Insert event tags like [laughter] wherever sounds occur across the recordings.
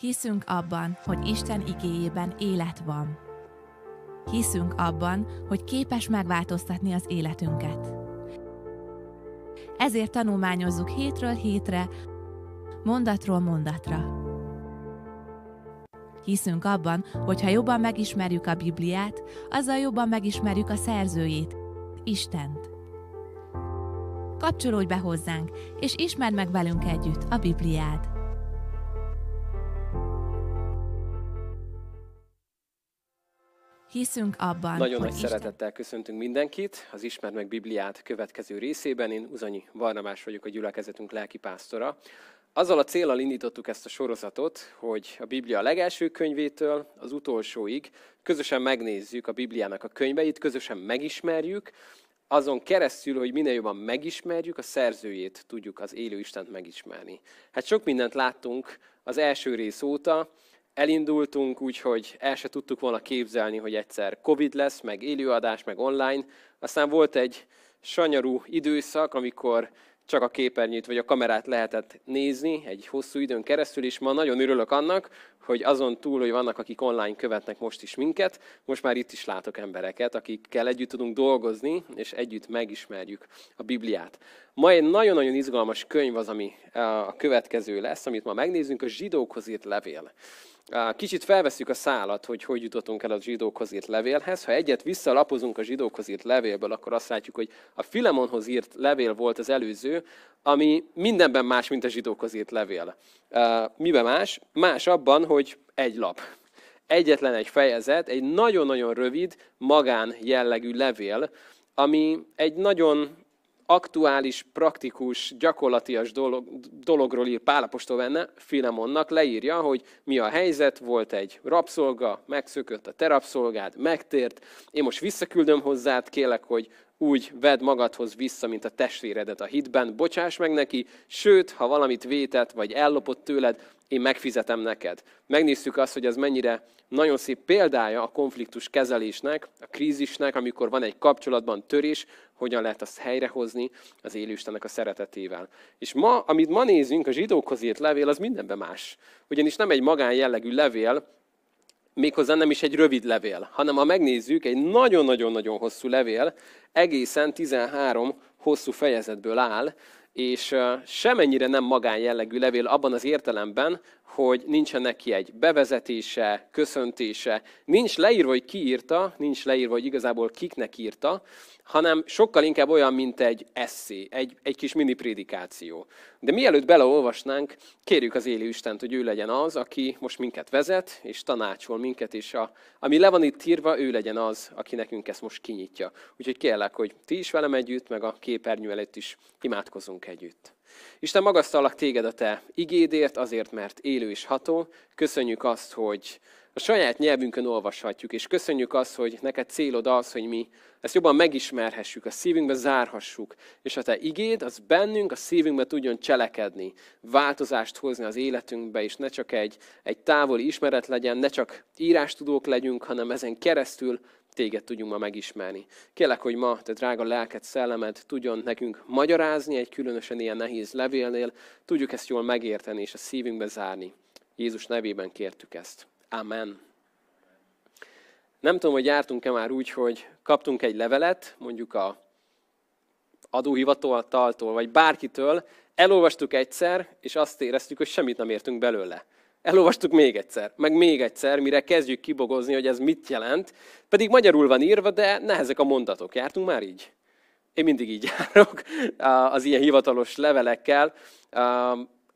Hiszünk abban, hogy Isten igéjében élet van. Hiszünk abban, hogy képes megváltoztatni az életünket. Ezért tanulmányozzuk hétről hétre, mondatról mondatra. Hiszünk abban, hogy ha jobban megismerjük a Bibliát, azzal jobban megismerjük a szerzőjét, Istent. Kapcsolódj be hozzánk, és ismerd meg velünk együtt a Bibliát. Hiszünk abban, Nagyon nagy Isten... szeretettel köszöntünk mindenkit az Ismerd meg Bibliát következő részében. Én Uzanyi Barnabás vagyok, a gyülekezetünk lelkipásztora. Azzal a célral indítottuk ezt a sorozatot, hogy a Biblia legelső könyvétől az utolsóig közösen megnézzük a Bibliának a könyveit, közösen megismerjük, azon keresztül, hogy minél jobban megismerjük, a szerzőjét tudjuk az élő Istent megismerni. Hát sok mindent láttunk az első rész óta, elindultunk úgy, hogy el se tudtuk volna képzelni, hogy egyszer Covid lesz, meg élőadás, meg online. Aztán volt egy sanyarú időszak, amikor csak a képernyőt vagy a kamerát lehetett nézni egy hosszú időn keresztül, és ma nagyon örülök annak, hogy azon túl, hogy vannak, akik online követnek most is minket, most már itt is látok embereket, akikkel együtt tudunk dolgozni, és együtt megismerjük a Bibliát. Ma egy nagyon-nagyon izgalmas könyv az, ami a következő lesz, amit ma megnézzünk, a zsidókhoz írt levél. Kicsit felveszük a szálat, hogy hogy jutottunk el a zsidókhoz írt levélhez. Ha egyet visszalapozunk a zsidókhoz írt levélből, akkor azt látjuk, hogy a Filemonhoz írt levél volt az előző, ami mindenben más, mint a zsidókhoz írt levél. Miben más? Más abban, hogy egy lap. Egyetlen egy fejezet, egy nagyon-nagyon rövid, magán jellegű levél, ami egy nagyon aktuális, praktikus, gyakorlatias dolog, dologról ír Pálapostól benne, Filemonnak leírja, hogy mi a helyzet, volt egy rabszolga, megszökött a te rabszolgád, megtért, én most visszaküldöm hozzád, kélek, hogy úgy vedd magadhoz vissza, mint a testvéredet a hitben, bocsáss meg neki, sőt, ha valamit vétett, vagy ellopott tőled, én megfizetem neked. Megnéztük azt, hogy ez mennyire nagyon szép példája a konfliktus kezelésnek, a krízisnek, amikor van egy kapcsolatban törés, hogyan lehet azt helyrehozni az élő Istennek a szeretetével. És ma, amit ma nézünk, a zsidókhoz írt levél, az mindenben más. Ugyanis nem egy magán jellegű levél, méghozzá nem is egy rövid levél, hanem ha megnézzük, egy nagyon-nagyon-nagyon hosszú levél, egészen 13 hosszú fejezetből áll, és semennyire nem magán jellegű levél abban az értelemben, hogy nincsen neki egy bevezetése, köszöntése, nincs leírva, hogy ki írta, nincs leírva, hogy igazából kiknek írta, hanem sokkal inkább olyan, mint egy eszé, egy, egy kis mini prédikáció. De mielőtt beleolvasnánk, kérjük az élő Istent, hogy ő legyen az, aki most minket vezet, és tanácsol minket, és a, ami le van itt írva, ő legyen az, aki nekünk ezt most kinyitja. Úgyhogy kérlek, hogy ti is velem együtt, meg a képernyő előtt is imádkozunk együtt. Isten magasztalak téged a te igédért, azért, mert élő és ható. Köszönjük azt, hogy a saját nyelvünkön olvashatjuk, és köszönjük azt, hogy neked célod az, hogy mi ezt jobban megismerhessük, a szívünkbe zárhassuk, és a te igéd, az bennünk, a szívünkbe tudjon cselekedni, változást hozni az életünkbe, és ne csak egy, egy távoli ismeret legyen, ne csak írástudók legyünk, hanem ezen keresztül téged tudjunk ma megismerni. Kérlek, hogy ma te drága lelked, szellemed tudjon nekünk magyarázni egy különösen ilyen nehéz levélnél, tudjuk ezt jól megérteni és a szívünkbe zárni. Jézus nevében kértük ezt. Amen. Nem tudom, hogy jártunk-e már úgy, hogy kaptunk egy levelet, mondjuk a adóhivataltól, vagy bárkitől, elolvastuk egyszer, és azt éreztük, hogy semmit nem értünk belőle. Elolvastuk még egyszer, meg még egyszer, mire kezdjük kibogozni, hogy ez mit jelent. Pedig magyarul van írva, de nehezek a mondatok. Jártunk már így? Én mindig így járok [laughs] az ilyen hivatalos levelekkel.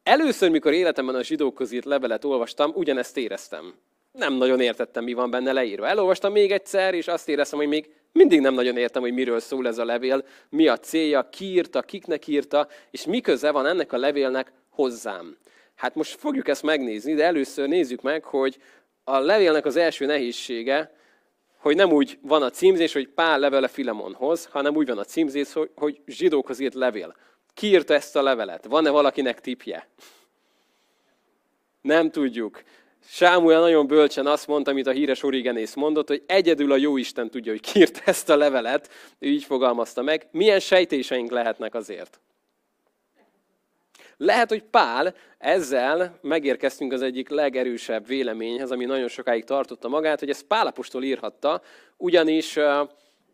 Először, mikor életemben a zsidókhoz írt levelet olvastam, ugyanezt éreztem. Nem nagyon értettem, mi van benne leírva. Elolvastam még egyszer, és azt éreztem, hogy még mindig nem nagyon értem, hogy miről szól ez a levél, mi a célja, ki írta, kiknek írta, és mi köze van ennek a levélnek hozzám. Hát most fogjuk ezt megnézni, de először nézzük meg, hogy a levélnek az első nehézsége, hogy nem úgy van a címzés, hogy Pál levele Filemonhoz, hanem úgy van a címzés, hogy, hogy zsidókhoz írt levél. Ki írta ezt a levelet? Van-e valakinek tipje? Nem tudjuk. Sámuel nagyon bölcsen azt mondta, amit a híres Origenész mondott, hogy egyedül a jó Isten tudja, hogy ki írt ezt a levelet. Ő így fogalmazta meg. Milyen sejtéseink lehetnek azért? Lehet, hogy Pál ezzel megérkeztünk az egyik legerősebb véleményhez, ami nagyon sokáig tartotta magát, hogy ezt Pálapostól írhatta, ugyanis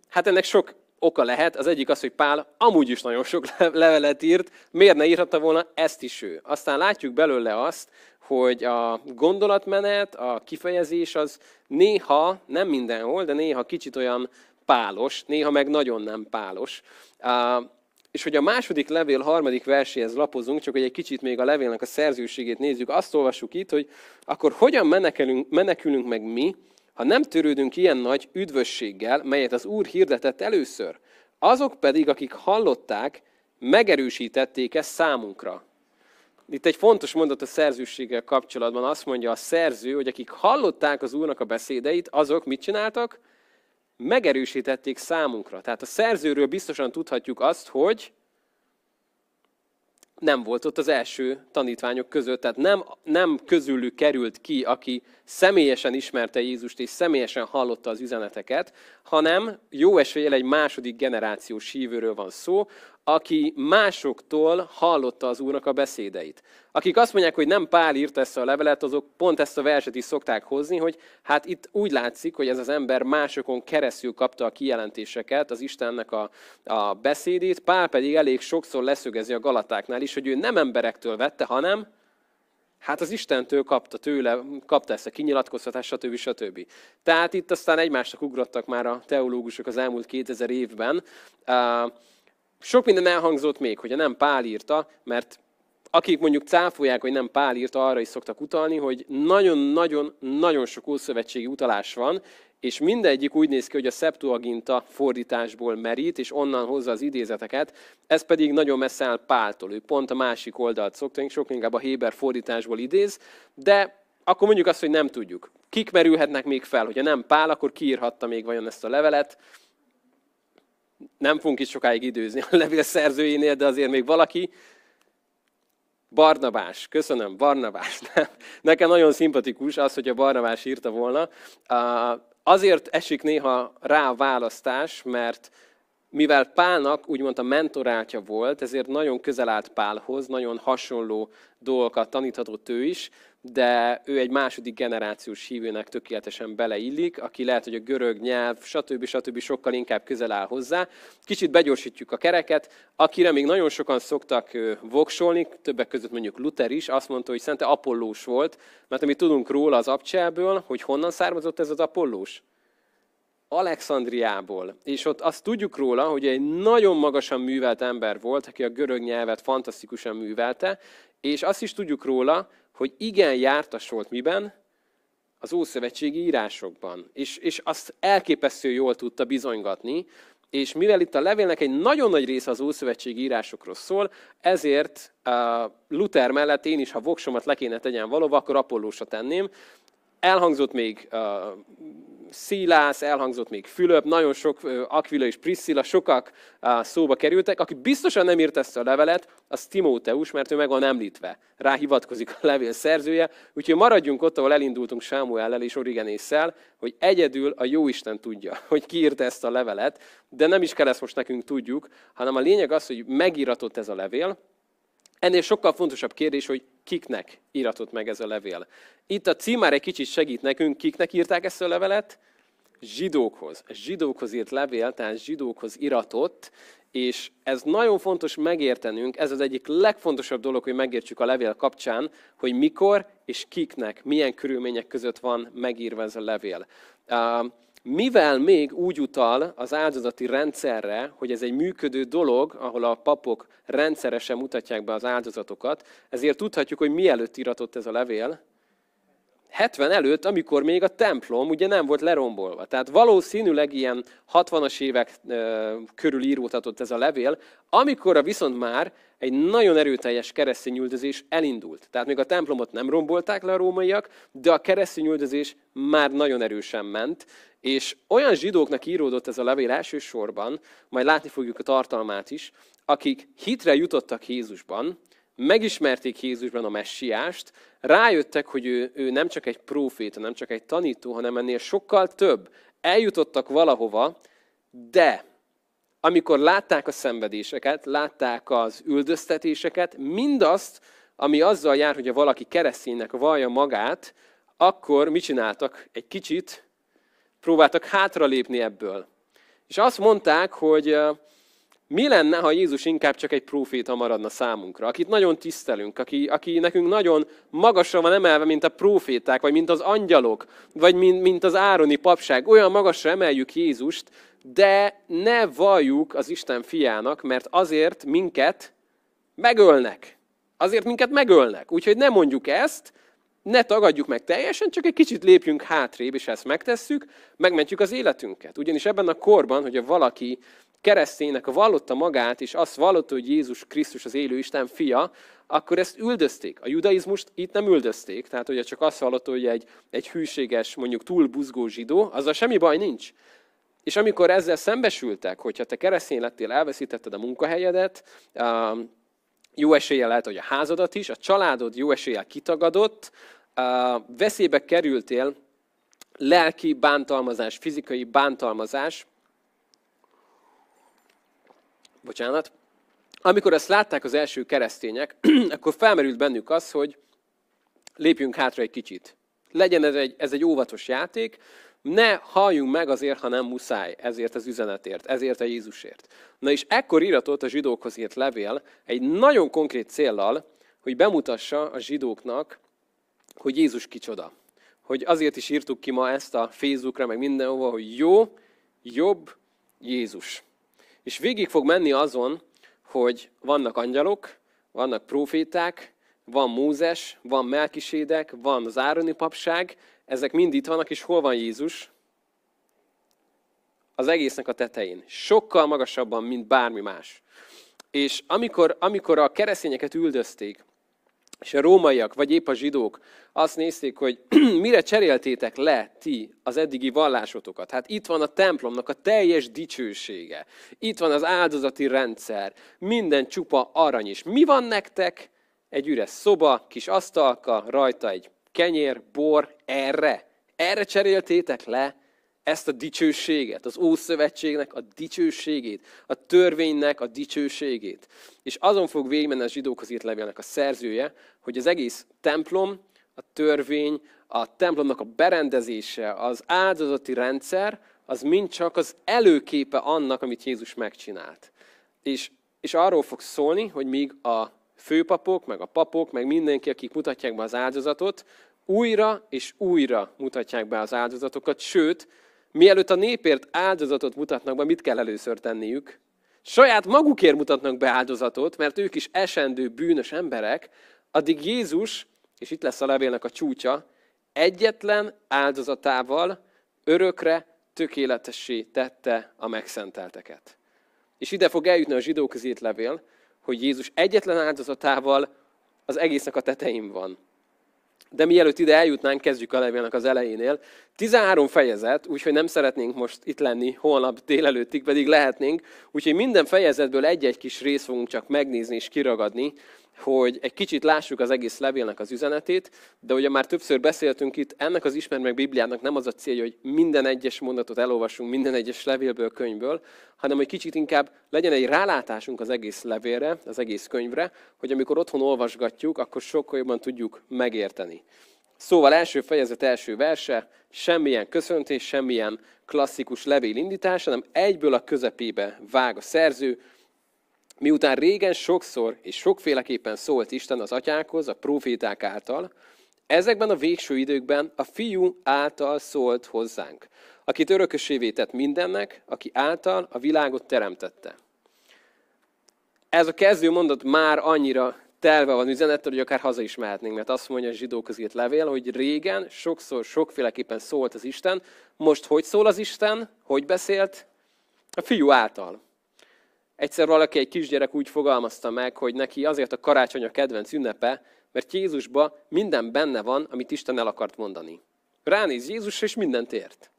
hát ennek sok oka lehet. Az egyik az, hogy Pál amúgy is nagyon sok levelet írt, miért ne írhatta volna ezt is ő. Aztán látjuk belőle azt, hogy a gondolatmenet, a kifejezés az néha, nem mindenhol, de néha kicsit olyan pálos, néha meg nagyon nem pálos. És hogy a második levél harmadik verséhez lapozunk, csak hogy egy kicsit még a levélnek a szerzőségét nézzük, azt olvassuk itt, hogy akkor hogyan menekülünk, menekülünk meg mi, ha nem törődünk ilyen nagy üdvösséggel, melyet az Úr hirdetett először. Azok pedig, akik hallották, megerősítették ezt számunkra. Itt egy fontos mondat a szerzőséggel kapcsolatban. Azt mondja a szerző, hogy akik hallották az Úrnak a beszédeit, azok mit csináltak? Megerősítették számunkra. Tehát a szerzőről biztosan tudhatjuk azt, hogy nem volt ott az első tanítványok között, tehát nem, nem közülük került ki, aki személyesen ismerte Jézust és személyesen hallotta az üzeneteket, hanem jó eséllyel egy második generációs hívőről van szó, aki másoktól hallotta az Úrnak a beszédeit. Akik azt mondják, hogy nem Pál írta ezt a levelet, azok pont ezt a verset is szokták hozni, hogy hát itt úgy látszik, hogy ez az ember másokon keresztül kapta a kijelentéseket, az Istennek a, a beszédét, Pál pedig elég sokszor leszögezi a Galatáknál is, hogy ő nem emberektől vette, hanem Hát az Istentől kapta tőle, kapta ezt a kinyilatkoztatást, stb. stb. Tehát itt aztán egymásnak ugrottak már a teológusok az elmúlt 2000 évben. Sok minden elhangzott még, hogyha nem Pál írta, mert akik mondjuk cáfolják, hogy nem Pál írta, arra is szoktak utalni, hogy nagyon-nagyon-nagyon sok ószövetségi utalás van, és mindegyik úgy néz ki, hogy a Septuaginta fordításból merít, és onnan hozza az idézeteket, ez pedig nagyon messze áll Páltól. Ő pont a másik oldalt szokta, sok inkább a Héber fordításból idéz, de akkor mondjuk azt, hogy nem tudjuk. Kik merülhetnek még fel? Hogyha nem Pál, akkor kiírhatta még vajon ezt a levelet? Nem fogunk itt sokáig időzni a levél szerzőjénél, de azért még valaki. Barnabás, köszönöm, Barnabás. [laughs] Nekem nagyon szimpatikus az, hogy a Barnabás írta volna. Azért esik néha rá a választás, mert mivel Pálnak úgymond a mentorátja volt, ezért nagyon közel állt Pálhoz, nagyon hasonló dolgokat taníthatott ő is, de ő egy második generációs hívőnek tökéletesen beleillik, aki lehet, hogy a görög nyelv, stb. stb. sokkal inkább közel áll hozzá. Kicsit begyorsítjuk a kereket, akire még nagyon sokan szoktak voksolni, többek között mondjuk Luther is, azt mondta, hogy szente Apollós volt, mert amit tudunk róla az abcselből, hogy honnan származott ez az Apollós? Alexandriából. És ott azt tudjuk róla, hogy egy nagyon magasan művelt ember volt, aki a görög nyelvet fantasztikusan művelte, és azt is tudjuk róla, hogy igen jártas volt miben? Az Ószövetségi írásokban. És, és azt elképesztő jól tudta bizonygatni, és mivel itt a levélnek egy nagyon nagy része az Ószövetségi írásokról szól, ezért Luther mellett én is, ha voksomat le kéne tegyen valóban, akkor Apollósra tenném. Elhangzott még Szilász, elhangzott még Fülöp, nagyon sok, Aquila és Priscilla, sokak szóba kerültek. Aki biztosan nem írt ezt a levelet, az Timóteus, mert ő meg van említve. Rá hivatkozik a levél szerzője. Úgyhogy maradjunk ott, ahol elindultunk Sámuellel és Origenésszel, hogy egyedül a Jóisten tudja, [laughs] hogy ki írta ezt a levelet, de nem is kell ezt most nekünk tudjuk, hanem a lényeg az, hogy megíratott ez a levél, Ennél sokkal fontosabb kérdés, hogy kiknek íratott meg ez a levél. Itt a címár egy kicsit segít nekünk, kiknek írták ezt a levelet? Zsidókhoz. Zsidókhoz írt levél, tehát zsidókhoz iratott, és ez nagyon fontos megértenünk, ez az egyik legfontosabb dolog, hogy megértsük a levél kapcsán, hogy mikor és kiknek, milyen körülmények között van megírva ez a levél mivel még úgy utal az áldozati rendszerre, hogy ez egy működő dolog, ahol a papok rendszeresen mutatják be az áldozatokat, ezért tudhatjuk, hogy mielőtt iratott ez a levél, 70 előtt, amikor még a templom ugye nem volt lerombolva. Tehát valószínűleg ilyen 60-as évek körül íródhatott ez a levél, amikor viszont már egy nagyon erőteljes keresztény üldözés elindult. Tehát még a templomot nem rombolták le a rómaiak, de a keresztény üldözés már nagyon erősen ment, és olyan zsidóknak íródott ez a levél elsősorban, majd látni fogjuk a tartalmát is, akik hitre jutottak Jézusban, megismerték Jézusban a messiást, rájöttek, hogy ő, ő nem csak egy próféta, nem csak egy tanító, hanem ennél sokkal több. Eljutottak valahova, de amikor látták a szenvedéseket, látták az üldöztetéseket, mindazt, ami azzal jár, hogy a valaki kereszténynek vallja magát, akkor mit csináltak? Egy kicsit próbáltak hátralépni ebből. És azt mondták, hogy mi lenne, ha Jézus inkább csak egy próféta maradna számunkra, akit nagyon tisztelünk, aki, aki nekünk nagyon magasra van emelve, mint a próféták, vagy mint az angyalok, vagy mint, mint az ároni papság. Olyan magasra emeljük Jézust, de ne valljuk az Isten fiának, mert azért minket megölnek. Azért minket megölnek. Úgyhogy ne mondjuk ezt, ne tagadjuk meg teljesen, csak egy kicsit lépjünk hátrébb, és ezt megtesszük, megmentjük az életünket. Ugyanis ebben a korban, hogyha valaki kereszténynek vallotta magát, és azt vallotta, hogy Jézus Krisztus az élő Isten fia, akkor ezt üldözték. A judaizmust itt nem üldözték, tehát hogyha csak azt vallotta, hogy egy, egy hűséges, mondjuk túl buzgó zsidó, azzal semmi baj nincs. És amikor ezzel szembesültek, hogyha te keresztény lettél, elveszítetted a munkahelyedet, jó eséllyel lehet, hogy a házadat is, a családod jó eséllyel kitagadott, veszélybe kerültél, lelki bántalmazás, fizikai bántalmazás, bocsánat, amikor ezt látták az első keresztények, [clears throat] akkor felmerült bennük az, hogy lépjünk hátra egy kicsit. Legyen ez egy, ez egy óvatos játék, ne halljunk meg azért, ha nem muszáj, ezért az üzenetért, ezért a Jézusért. Na és ekkor íratott a zsidókhoz írt levél egy nagyon konkrét céllal, hogy bemutassa a zsidóknak, hogy Jézus kicsoda. Hogy azért is írtuk ki ma ezt a Facebookra, meg mindenhova, hogy jó, jobb Jézus. És végig fog menni azon, hogy vannak angyalok, vannak proféták, van Mózes, van Melkisédek, van az Ároni papság, ezek mind itt vannak, és hol van Jézus? Az egésznek a tetején. Sokkal magasabban, mint bármi más. És amikor, amikor a keresztényeket üldözték, és a rómaiak, vagy épp a zsidók azt nézték, hogy [clears throat] mire cseréltétek le ti az eddigi vallásotokat. Hát itt van a templomnak a teljes dicsősége. Itt van az áldozati rendszer. Minden csupa arany is. Mi van nektek? Egy üres szoba, kis asztalka, rajta egy kenyér, bor, erre. Erre cseréltétek le ezt a dicsőséget, az Ószövetségnek a dicsőségét, a törvénynek a dicsőségét. És azon fog végigmenni a zsidókhoz írt levélnek a szerzője, hogy az egész templom, a törvény, a templomnak a berendezése, az áldozati rendszer, az mind csak az előképe annak, amit Jézus megcsinált. És, és arról fog szólni, hogy míg a főpapok, meg a papok, meg mindenki, akik mutatják be az áldozatot, újra és újra mutatják be az áldozatokat, sőt, mielőtt a népért áldozatot mutatnak be, mit kell először tenniük? Saját magukért mutatnak be áldozatot, mert ők is esendő, bűnös emberek, addig Jézus, és itt lesz a levélnek a csúcsa, egyetlen áldozatával örökre tökéletessé tette a megszentelteket. És ide fog eljutni a zsidó közét levél, hogy Jézus egyetlen áldozatával az egésznek a tetején van. De mielőtt ide eljutnánk, kezdjük a levélnek az elejénél. 13 fejezet, úgyhogy nem szeretnénk most itt lenni holnap délelőttig, pedig lehetnénk. Úgyhogy minden fejezetből egy-egy kis részt fogunk csak megnézni és kiragadni, hogy egy kicsit lássuk az egész levélnek az üzenetét, de ugye már többször beszéltünk itt, ennek az ismer meg Bibliának nem az a célja, hogy minden egyes mondatot elolvasunk minden egyes levélből, könyvből, hanem hogy kicsit inkább legyen egy rálátásunk az egész levélre, az egész könyvre, hogy amikor otthon olvasgatjuk, akkor sokkal jobban tudjuk megérteni. Szóval első fejezet, első verse, semmilyen köszöntés, semmilyen klasszikus levélindítás, hanem egyből a közepébe vág a szerző, Miután régen sokszor és sokféleképpen szólt Isten az atyákhoz, a proféták által, ezekben a végső időkben a fiú által szólt hozzánk, akit örökösévé tett mindennek, aki által a világot teremtette. Ez a kezdő mondat már annyira telve van üzenettel, hogy akár haza is mehetnénk, mert azt mondja a zsidó közét levél, hogy régen sokszor, sokféleképpen szólt az Isten, most hogy szól az Isten, hogy beszélt? A fiú által. Egyszer valaki, egy kisgyerek úgy fogalmazta meg, hogy neki azért a karácsony a kedvenc ünnepe, mert Jézusba minden benne van, amit Isten el akart mondani. Ránéz Jézusra, és mindent ért.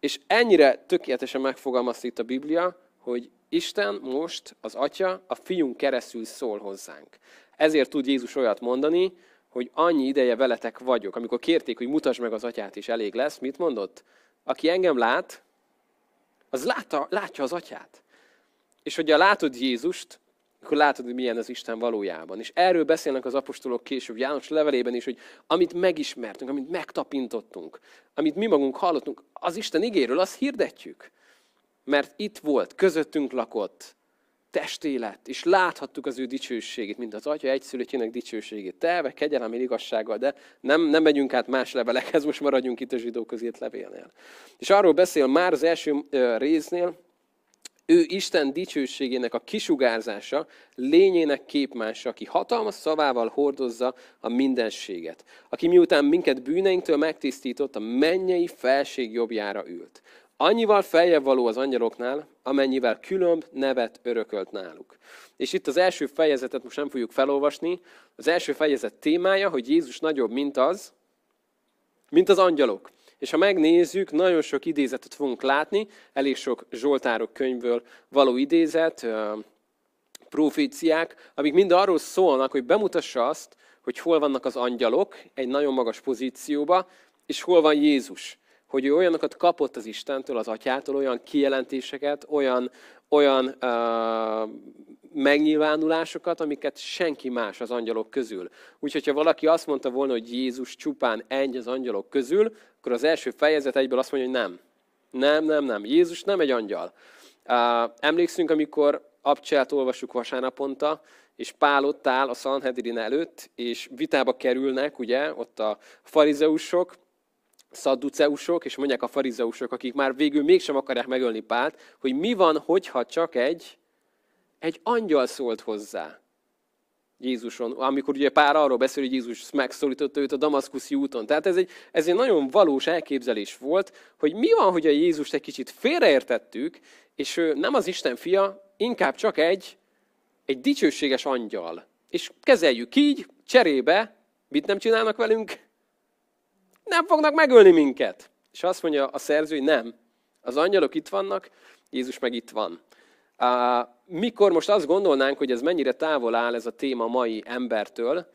És ennyire tökéletesen megfogalmazta itt a Biblia, hogy Isten most, az Atya, a fiunk keresztül szól hozzánk. Ezért tud Jézus olyat mondani, hogy annyi ideje veletek vagyok. Amikor kérték, hogy mutasd meg az atyát, és elég lesz, mit mondott? Aki engem lát, az látta, látja az atyát. És hogyha látod Jézust, akkor látod, hogy milyen az Isten valójában. És erről beszélnek az apostolok később János levelében is, hogy amit megismertünk, amit megtapintottunk, amit mi magunk hallottunk, az Isten igéről, azt hirdetjük. Mert itt volt, közöttünk lakott, testélet, és láthattuk az ő dicsőségét, mint az Atya egyszülöttjének dicsőségét. Telve, kegyelemmel, igazsággal, de nem, nem megyünk át más levelekhez, most maradjunk itt a zsidó közét levélnél. És arról beszél már az első résznél, ő Isten dicsőségének a kisugárzása, lényének képmása, aki hatalmas szavával hordozza a mindenséget, aki miután minket bűneinktől megtisztított, a mennyei felség jobbjára ült. Annyival feljebb való az angyaloknál, amennyivel különb nevet örökölt náluk. És itt az első fejezetet most nem fogjuk felolvasni. Az első fejezet témája, hogy Jézus nagyobb, mint az, mint az angyalok. És ha megnézzük, nagyon sok idézetet fogunk látni, elég sok Zsoltárok könyvből való idézet, proféciák, amik mind arról szólnak, hogy bemutassa azt, hogy hol vannak az angyalok egy nagyon magas pozícióba, és hol van Jézus. Hogy ő olyanokat kapott az Istentől, az Atyától, olyan kijelentéseket, olyan, olyan uh, megnyilvánulásokat, amiket senki más az angyalok közül. Úgyhogy, ha valaki azt mondta volna, hogy Jézus csupán egy az angyalok közül, akkor az első fejezet egyből azt mondja, hogy nem. Nem, nem, nem. Jézus nem egy angyal. Emlékszünk, amikor Abcsát olvasjuk vasárnaponta, és Pál ott áll a Sanhedrin előtt, és vitába kerülnek, ugye, ott a farizeusok, szadduceusok, és mondják a farizeusok, akik már végül mégsem akarják megölni Pált, hogy mi van, hogyha csak egy egy angyal szólt hozzá Jézuson, amikor ugye pár arról beszél, hogy Jézus megszólította őt a Damaszkuszi úton. Tehát ez egy, ez egy nagyon valós elképzelés volt, hogy mi van, hogy a Jézust egy kicsit félreértettük, és ő nem az Isten fia, inkább csak egy, egy dicsőséges angyal. És kezeljük így, cserébe, mit nem csinálnak velünk? Nem fognak megölni minket. És azt mondja a szerző, hogy nem. Az angyalok itt vannak, Jézus meg itt van mikor most azt gondolnánk, hogy ez mennyire távol áll ez a téma mai embertől,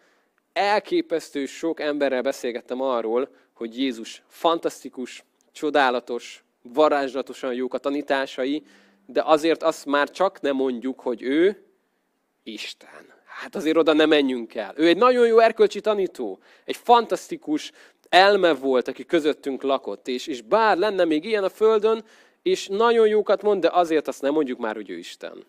elképesztő sok emberrel beszélgettem arról, hogy Jézus fantasztikus, csodálatos, varázslatosan jók a tanításai, de azért azt már csak nem mondjuk, hogy ő Isten. Hát azért oda nem menjünk el. Ő egy nagyon jó erkölcsi tanító, egy fantasztikus elme volt, aki közöttünk lakott, és, és bár lenne még ilyen a földön, és nagyon jókat mond, de azért azt nem mondjuk már, hogy ő Isten.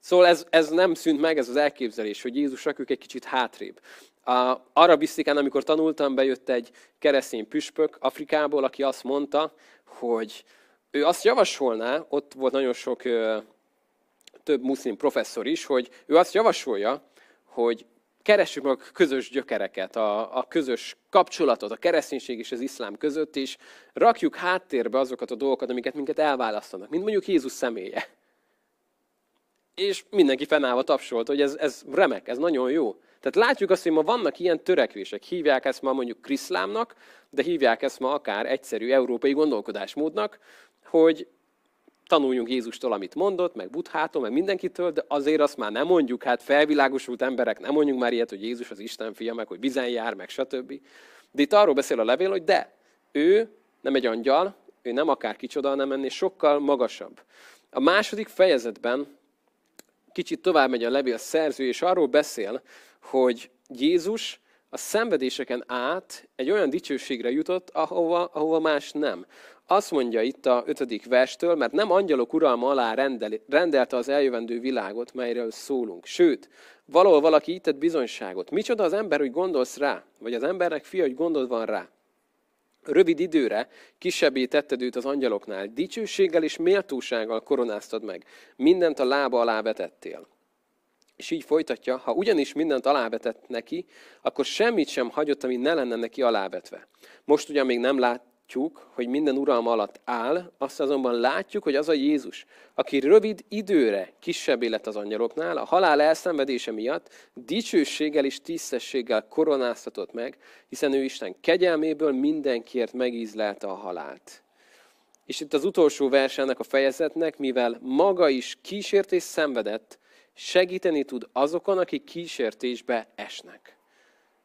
Szóval ez, ez nem szűnt meg, ez az elképzelés, hogy Jézus rakjuk egy kicsit hátrébb. A Arabisztikán, amikor tanultam, bejött egy keresztény püspök Afrikából, aki azt mondta, hogy ő azt javasolná, ott volt nagyon sok több muszlim professzor is, hogy ő azt javasolja, hogy keressük meg a közös gyökereket, a, a közös kapcsolatot, a kereszténység és az iszlám között, és rakjuk háttérbe azokat a dolgokat, amiket minket elválasztanak, mint mondjuk Jézus személye. És mindenki fennállva tapsolt, hogy ez, ez remek, ez nagyon jó. Tehát látjuk azt, hogy ma vannak ilyen törekvések. Hívják ezt ma mondjuk kriszlámnak, de hívják ezt ma akár egyszerű európai gondolkodásmódnak, hogy tanuljunk Jézustól, amit mondott, meg Buddhától, meg mindenkitől, de azért azt már nem mondjuk, hát felvilágosult emberek, nem mondjuk már ilyet, hogy Jézus az Isten fia, meg hogy vizen jár, meg stb. De itt arról beszél a levél, hogy de, ő nem egy angyal, ő nem akár kicsoda, hanem ennél sokkal magasabb. A második fejezetben kicsit tovább megy a levél szerző, és arról beszél, hogy Jézus a szenvedéseken át egy olyan dicsőségre jutott, ahova, ahova más nem. Azt mondja itt a ötödik verstől, mert nem angyalok uralma alá rendel, rendelte az eljövendő világot, melyről szólunk. Sőt, valahol valaki itt tett bizonyságot. Micsoda az ember, hogy gondolsz rá? Vagy az embernek fia, hogy gondod van rá? Rövid időre kisebbé tetted őt az angyaloknál, dicsőséggel és méltósággal koronáztad meg. Mindent a lába alá vetettél. És így folytatja, ha ugyanis mindent alávetett neki, akkor semmit sem hagyott, ami ne lenne neki alávetve. Most ugyan még nem lát, látjuk, hogy minden uralma alatt áll, azt azonban látjuk, hogy az a Jézus, aki rövid időre kisebb élet az angyaloknál, a halál elszenvedése miatt dicsőséggel és tisztességgel koronáztatott meg, hiszen ő Isten kegyelméből mindenkiért megízlelte a halált. És itt az utolsó versennek a fejezetnek, mivel maga is kísértés szenvedett, segíteni tud azokon, akik kísértésbe esnek.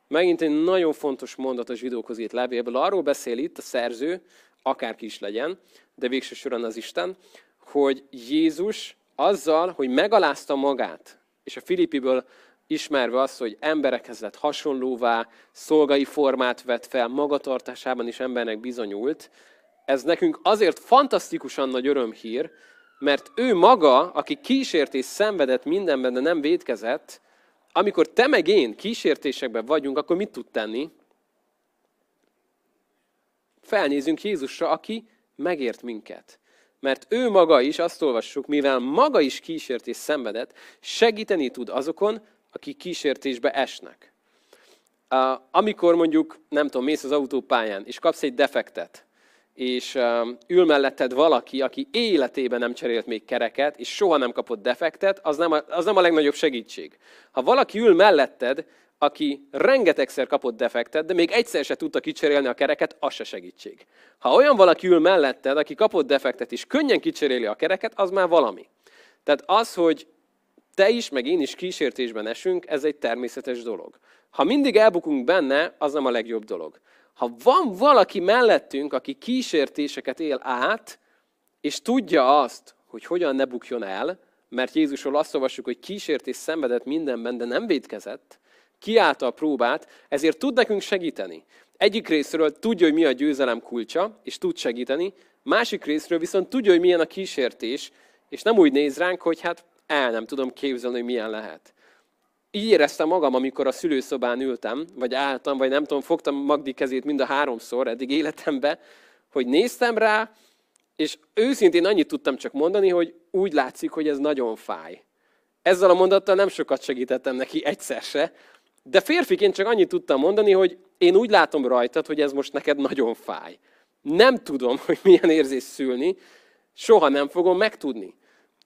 Megint egy nagyon fontos mondat a zsidókhoz írt levélből. Arról beszél itt a szerző, akárki is legyen, de végső soron az Isten, hogy Jézus azzal, hogy megalázta magát, és a Filippiből ismerve azt, hogy emberekhez lett hasonlóvá, szolgai formát vett fel, magatartásában is embernek bizonyult, ez nekünk azért fantasztikusan nagy örömhír, mert ő maga, aki kísért és szenvedett mindenben, de nem védkezett, amikor te meg én kísértésekben vagyunk, akkor mit tud tenni? Felnézünk Jézusra, aki megért minket. Mert ő maga is, azt olvassuk, mivel maga is kísért és szenvedett, segíteni tud azokon, akik kísértésbe esnek. Amikor mondjuk, nem tudom, mész az autópályán, és kapsz egy defektet, és ül melletted valaki, aki életében nem cserélt még kereket, és soha nem kapott defektet, az nem a, az nem a legnagyobb segítség. Ha valaki ül melletted, aki rengetegszer kapott defektet, de még egyszer se tudta kicserélni a kereket, az se segítség. Ha olyan valaki ül melletted, aki kapott defektet, és könnyen kicseréli a kereket, az már valami. Tehát az, hogy te is, meg én is kísértésben esünk, ez egy természetes dolog. Ha mindig elbukunk benne, az nem a legjobb dolog. Ha van valaki mellettünk, aki kísértéseket él át, és tudja azt, hogy hogyan ne bukjon el, mert Jézusról azt olvassuk, hogy kísértés szenvedett mindenben, de nem védkezett, kiállta a próbát, ezért tud nekünk segíteni. Egyik részről tudja, hogy mi a győzelem kulcsa, és tud segíteni, másik részről viszont tudja, hogy milyen a kísértés, és nem úgy néz ránk, hogy hát el nem tudom képzelni, hogy milyen lehet. Így éreztem magam, amikor a szülőszobán ültem, vagy álltam, vagy nem tudom, fogtam Magdi kezét mind a háromszor eddig életembe, hogy néztem rá, és őszintén annyit tudtam csak mondani, hogy úgy látszik, hogy ez nagyon fáj. Ezzel a mondattal nem sokat segítettem neki egyszer se, de férfiként csak annyit tudtam mondani, hogy én úgy látom rajtad, hogy ez most neked nagyon fáj. Nem tudom, [laughs] hogy milyen érzés szülni, soha nem fogom megtudni.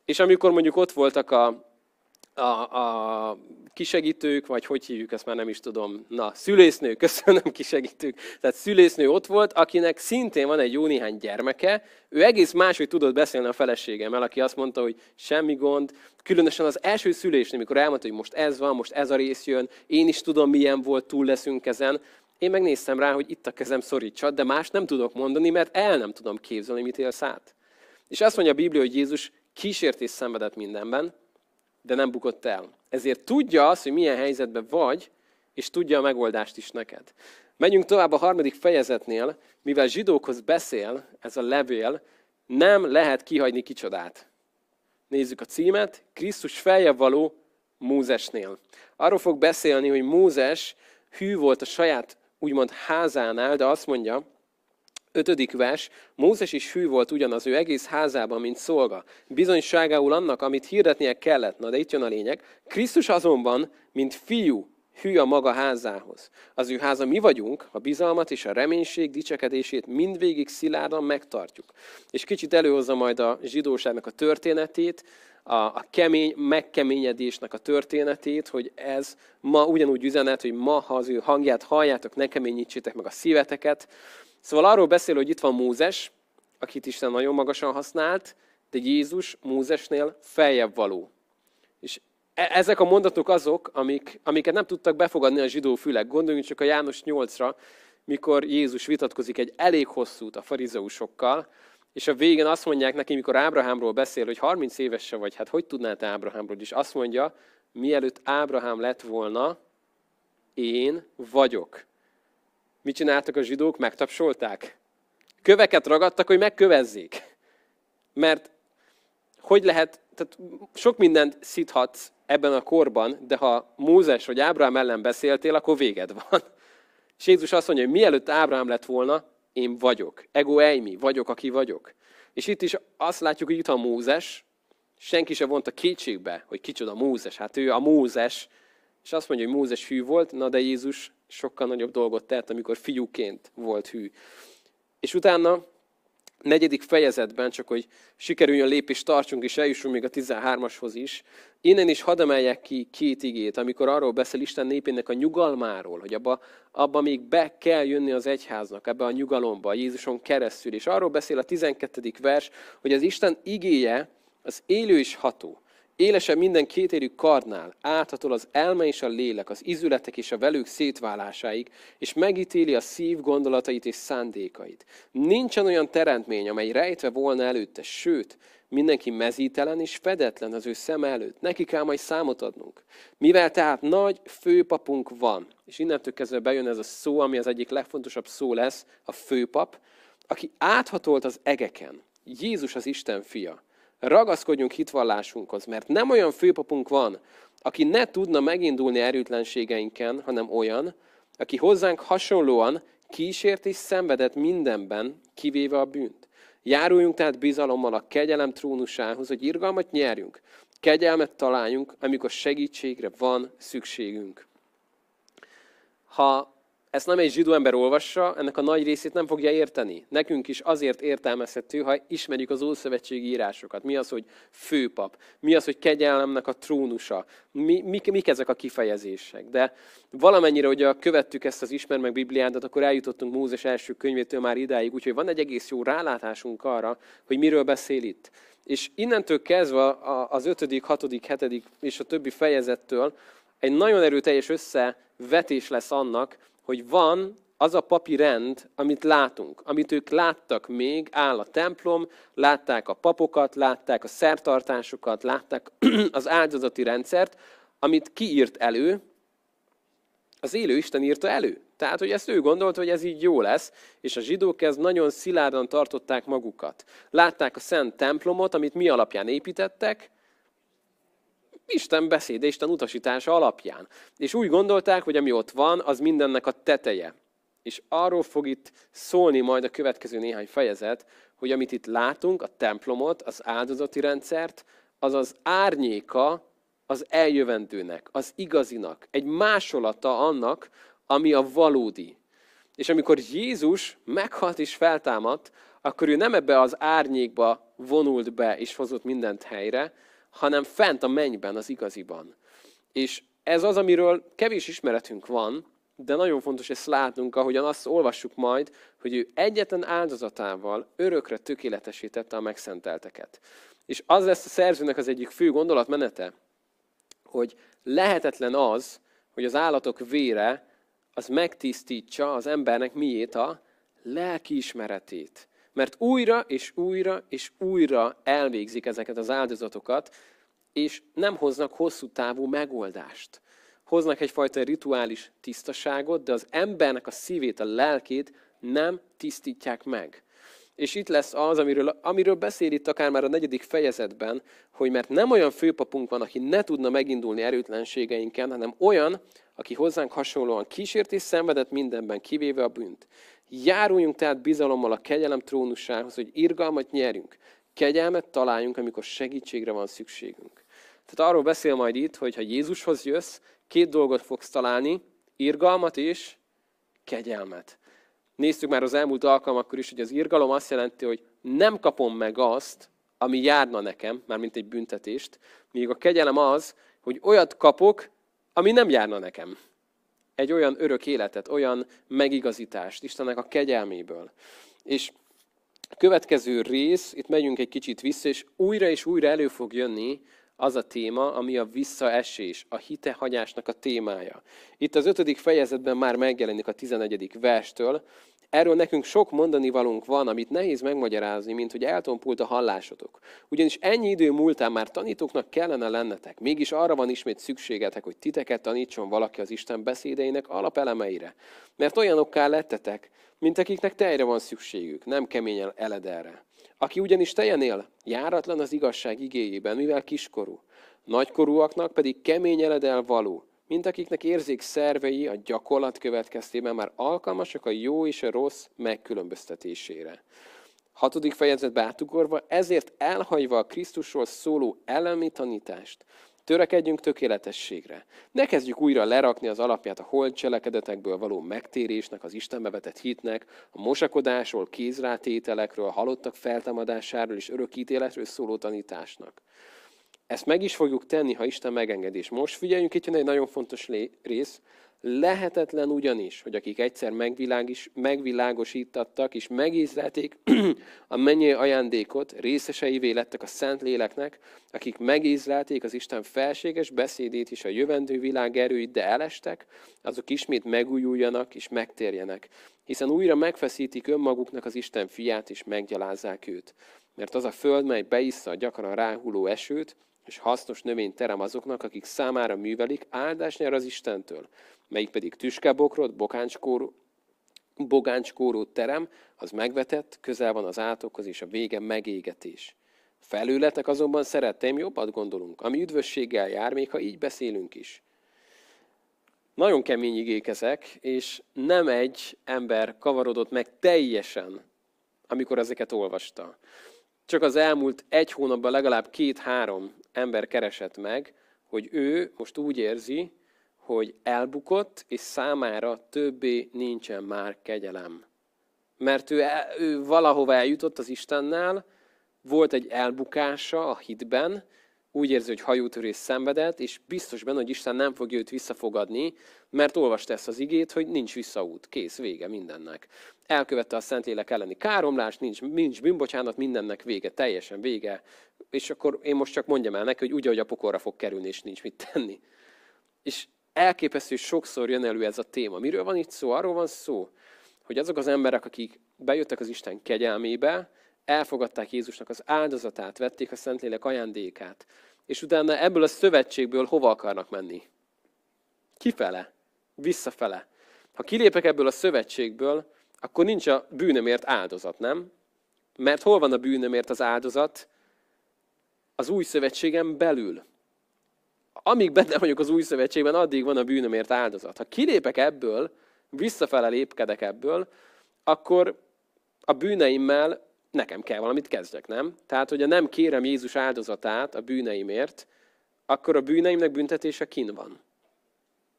És amikor mondjuk ott voltak a, a, a kisegítők, vagy hogy hívjuk, ezt már nem is tudom, na, szülésznő, [laughs] köszönöm kisegítők, tehát szülésznő ott volt, akinek szintén van egy jó néhány gyermeke, ő egész máshogy tudott beszélni a feleségemmel, aki azt mondta, hogy semmi gond, különösen az első szülésnél, amikor elmondta, hogy most ez van, most ez a rész jön, én is tudom, milyen volt, túl leszünk ezen, én megnéztem rá, hogy itt a kezem szorítsa, de más nem tudok mondani, mert el nem tudom képzelni, mit élsz át. És azt mondja a Biblia, hogy Jézus kísértés szenvedett mindenben, de nem bukott el. Ezért tudja azt, hogy milyen helyzetben vagy, és tudja a megoldást is neked. Menjünk tovább a harmadik fejezetnél, mivel zsidókhoz beszél ez a levél, nem lehet kihagyni kicsodát. Nézzük a címet, Krisztus feljebb való Mózesnél. Arról fog beszélni, hogy Mózes hű volt a saját úgymond házánál, de azt mondja, Ötödik vers, Mózes is hű volt ugyanaz ő egész házában, mint szolga. Bizonyságául annak, amit hirdetnie kellett. Na de itt jön a lényeg. Krisztus azonban, mint fiú, hű a maga házához. Az ő háza mi vagyunk, a bizalmat és a reménység dicsekedését mindvégig szilárdan megtartjuk. És kicsit előhozza majd a zsidóságnak a történetét, a, a kemény megkeményedésnek a történetét, hogy ez ma ugyanúgy üzenet, hogy ma, ha az ő hangját halljátok, ne keményítsétek meg a szíveteket, Szóval arról beszél, hogy itt van Mózes, akit Isten nagyon magasan használt, de Jézus Mózesnél feljebb való. És e- ezek a mondatok azok, amik, amiket nem tudtak befogadni a zsidó fülek. Gondoljunk csak a János 8-ra, mikor Jézus vitatkozik egy elég hosszút a farizeusokkal, és a végén azt mondják neki, mikor Ábrahámról beszél, hogy 30 éves se vagy, hát hogy tudnál te Ábrahámról? És azt mondja, mielőtt Ábrahám lett volna, én vagyok. Mit csináltak a zsidók? Megtapsolták. Köveket ragadtak, hogy megkövezzék. Mert hogy lehet, tehát sok mindent szíthatsz ebben a korban, de ha Mózes vagy Ábrahám ellen beszéltél, akkor véged van. És Jézus azt mondja, hogy mielőtt Ábrahám lett volna, én vagyok. Ego eimi, vagyok, aki vagyok. És itt is azt látjuk, hogy itt van Mózes, senki se vonta kétségbe, hogy kicsoda Mózes. Hát ő a Mózes, és azt mondja, hogy Mózes hű volt, na de Jézus sokkal nagyobb dolgot tett, amikor fiúként volt hű. És utána negyedik fejezetben, csak hogy sikerüljön lépést tartsunk, és eljussunk még a 13-ashoz is, innen is hadd emeljek ki két igét, amikor arról beszél Isten népének a nyugalmáról, hogy abba, abba még be kell jönni az egyháznak, ebbe a nyugalomba, Jézuson keresztül. És arról beszél a 12. vers, hogy az Isten igéje az élő és ható, Élesebb minden kétérű kardnál, áthatol az elme és a lélek, az izületek és a velük szétválásáig, és megítéli a szív gondolatait és szándékait. Nincsen olyan teremtmény, amely rejtve volna előtte, sőt, mindenki mezítelen és fedetlen az ő szem előtt. Neki kell majd számot adnunk. Mivel tehát nagy főpapunk van, és innentől kezdve bejön ez a szó, ami az egyik legfontosabb szó lesz, a főpap, aki áthatolt az egeken. Jézus az Isten fia ragaszkodjunk hitvallásunkhoz, mert nem olyan főpapunk van, aki ne tudna megindulni erőtlenségeinken, hanem olyan, aki hozzánk hasonlóan kísért és szenvedett mindenben, kivéve a bűnt. Járuljunk tehát bizalommal a kegyelem trónusához, hogy irgalmat nyerjünk, kegyelmet találjunk, amikor segítségre van szükségünk. Ha ezt nem egy zsidó ember olvassa, ennek a nagy részét nem fogja érteni. Nekünk is azért értelmezhető, ha ismerjük az Ószövetségi írásokat. Mi az, hogy főpap? Mi az, hogy kegyelemnek a trónusa? Mi, mik, mik ezek a kifejezések? De valamennyire, hogy követtük ezt az ismer meg Bibliát, akkor eljutottunk Mózes első könyvétől már idáig, úgyhogy van egy egész jó rálátásunk arra, hogy miről beszél itt. És innentől kezdve az ötödik, hatodik, hetedik és a többi fejezettől egy nagyon erőteljes összevetés lesz annak, hogy van az a papi rend, amit látunk, amit ők láttak még, áll a templom, látták a papokat, látták a szertartásokat, látták [clears throat] az áldozati rendszert, amit kiírt elő, az élő Isten írta elő. Tehát, hogy ezt ő gondolt, hogy ez így jó lesz, és a zsidók ez nagyon szilárdan tartották magukat. Látták a szent templomot, amit mi alapján építettek, Isten beszéde, Isten utasítása alapján. És úgy gondolták, hogy ami ott van, az mindennek a teteje. És arról fog itt szólni majd a következő néhány fejezet, hogy amit itt látunk, a templomot, az áldozati rendszert, az az árnyéka az eljövendőnek, az igazinak, egy másolata annak, ami a valódi. És amikor Jézus meghalt és feltámadt, akkor ő nem ebbe az árnyékba vonult be és hozott mindent helyre, hanem fent a mennyben, az igaziban. És ez az, amiről kevés ismeretünk van, de nagyon fontos ezt látnunk, ahogyan azt olvassuk majd, hogy ő egyetlen áldozatával örökre tökéletesítette a megszentelteket. És az lesz a szerzőnek az egyik fő gondolatmenete, hogy lehetetlen az, hogy az állatok vére az megtisztítsa az embernek miét a lelki ismeretét. Mert újra és újra és újra elvégzik ezeket az áldozatokat, és nem hoznak hosszú távú megoldást. Hoznak egyfajta rituális tisztaságot, de az embernek a szívét, a lelkét nem tisztítják meg. És itt lesz az, amiről, amiről beszél itt akár már a negyedik fejezetben, hogy mert nem olyan főpapunk van, aki ne tudna megindulni erőtlenségeinken, hanem olyan, aki hozzánk hasonlóan kísért és szenvedett mindenben, kivéve a bűnt. Járuljunk tehát bizalommal a kegyelem trónusához, hogy irgalmat nyerjünk, kegyelmet találjunk, amikor segítségre van szükségünk. Tehát arról beszél majd itt, hogy ha Jézushoz jössz, két dolgot fogsz találni, irgalmat és kegyelmet. Néztük már az elmúlt alkalmakkor is, hogy az irgalom azt jelenti, hogy nem kapom meg azt, ami járna nekem, mármint egy büntetést, míg a kegyelem az, hogy olyat kapok, ami nem járna nekem egy olyan örök életet, olyan megigazítást Istennek a kegyelméből. És következő rész, itt megyünk egy kicsit vissza, és újra és újra elő fog jönni az a téma, ami a visszaesés, a hitehagyásnak a témája. Itt az ötödik fejezetben már megjelenik a tizenegyedik verstől, Erről nekünk sok mondani valunk van, amit nehéz megmagyarázni, mint hogy eltompult a hallásotok. Ugyanis ennyi idő múltán már tanítóknak kellene lennetek, mégis arra van ismét szükségetek, hogy titeket tanítson valaki az Isten beszédeinek alapelemeire. Mert olyanokká lettetek, mint akiknek tejre van szükségük, nem kemény eledelre. Aki ugyanis tejen él, járatlan az igazság igéjében, mivel kiskorú. Nagykorúaknak pedig kemény eledel való, mint akiknek érzék szervei a gyakorlat következtében már alkalmasak a jó és a rossz megkülönböztetésére. Hatodik fejezetbe átugorva, ezért elhagyva a Krisztusról szóló elemi tanítást, törekedjünk tökéletességre. Ne kezdjük újra lerakni az alapját a holt cselekedetekből való megtérésnek, az Istenbe vetett hitnek, a mosakodásról, kézrátételekről, a halottak feltámadásáról és örökítéletről szóló tanításnak. Ezt meg is fogjuk tenni, ha Isten megengedi. És most figyeljünk, itt jön egy nagyon fontos rész. Lehetetlen ugyanis, hogy akik egyszer megvilágis, megvilágosítattak és megízlelték [clears throat] a mennyi ajándékot, részeseivé lettek a Szent Léleknek, akik megízlelték az Isten felséges beszédét és a jövendő világ erőit, de elestek, azok ismét megújuljanak és megtérjenek, hiszen újra megfeszítik önmaguknak az Isten fiát és meggyalázzák őt. Mert az a föld, mely beissza a gyakran ráhuló esőt, és hasznos növény terem azoknak, akik számára művelik, áldás nyer az Istentől, melyik pedig tüskebokrot, bokáncskóró, bogáncskóró terem, az megvetett, közel van az átokhoz, és a vége megégetés. Felületek azonban szerettem, jobbat gondolunk, ami üdvösséggel jár, még ha így beszélünk is. Nagyon kemény igék ezek, és nem egy ember kavarodott meg teljesen, amikor ezeket olvasta. Csak az elmúlt egy hónapban legalább két-három ember keresett meg, hogy ő most úgy érzi, hogy elbukott, és számára többé nincsen már kegyelem. Mert ő, ő valahova eljutott az Istennel, volt egy elbukása a hitben, úgy érzi, hogy hajótörés szenvedett, és biztos benne, hogy Isten nem fogja őt visszafogadni, mert olvasta ezt az igét, hogy nincs visszaút, kész, vége mindennek. Elkövette a Szentlélek elleni káromlást, nincs, nincs bűnbocsánat, mindennek vége, teljesen vége. És akkor én most csak mondjam el neki, hogy úgy, hogy a pokorra fog kerülni, és nincs mit tenni. És elképesztő, sokszor jön elő ez a téma. Miről van itt szó? Arról van szó, hogy azok az emberek, akik bejöttek az Isten kegyelmébe, elfogadták Jézusnak az áldozatát, vették a Szentlélek ajándékát, és utána ebből a szövetségből hova akarnak menni? Kifele, visszafele. Ha kilépek ebből a szövetségből, akkor nincs a bűnömért áldozat, nem? Mert hol van a bűnömért az áldozat? Az új szövetségem belül. Amíg benne vagyok az új szövetségben, addig van a bűnömért áldozat. Ha kilépek ebből, visszafele lépkedek ebből, akkor a bűneimmel nekem kell valamit kezdjek, nem? Tehát, hogyha nem kérem Jézus áldozatát a bűneimért, akkor a bűneimnek büntetése kin van.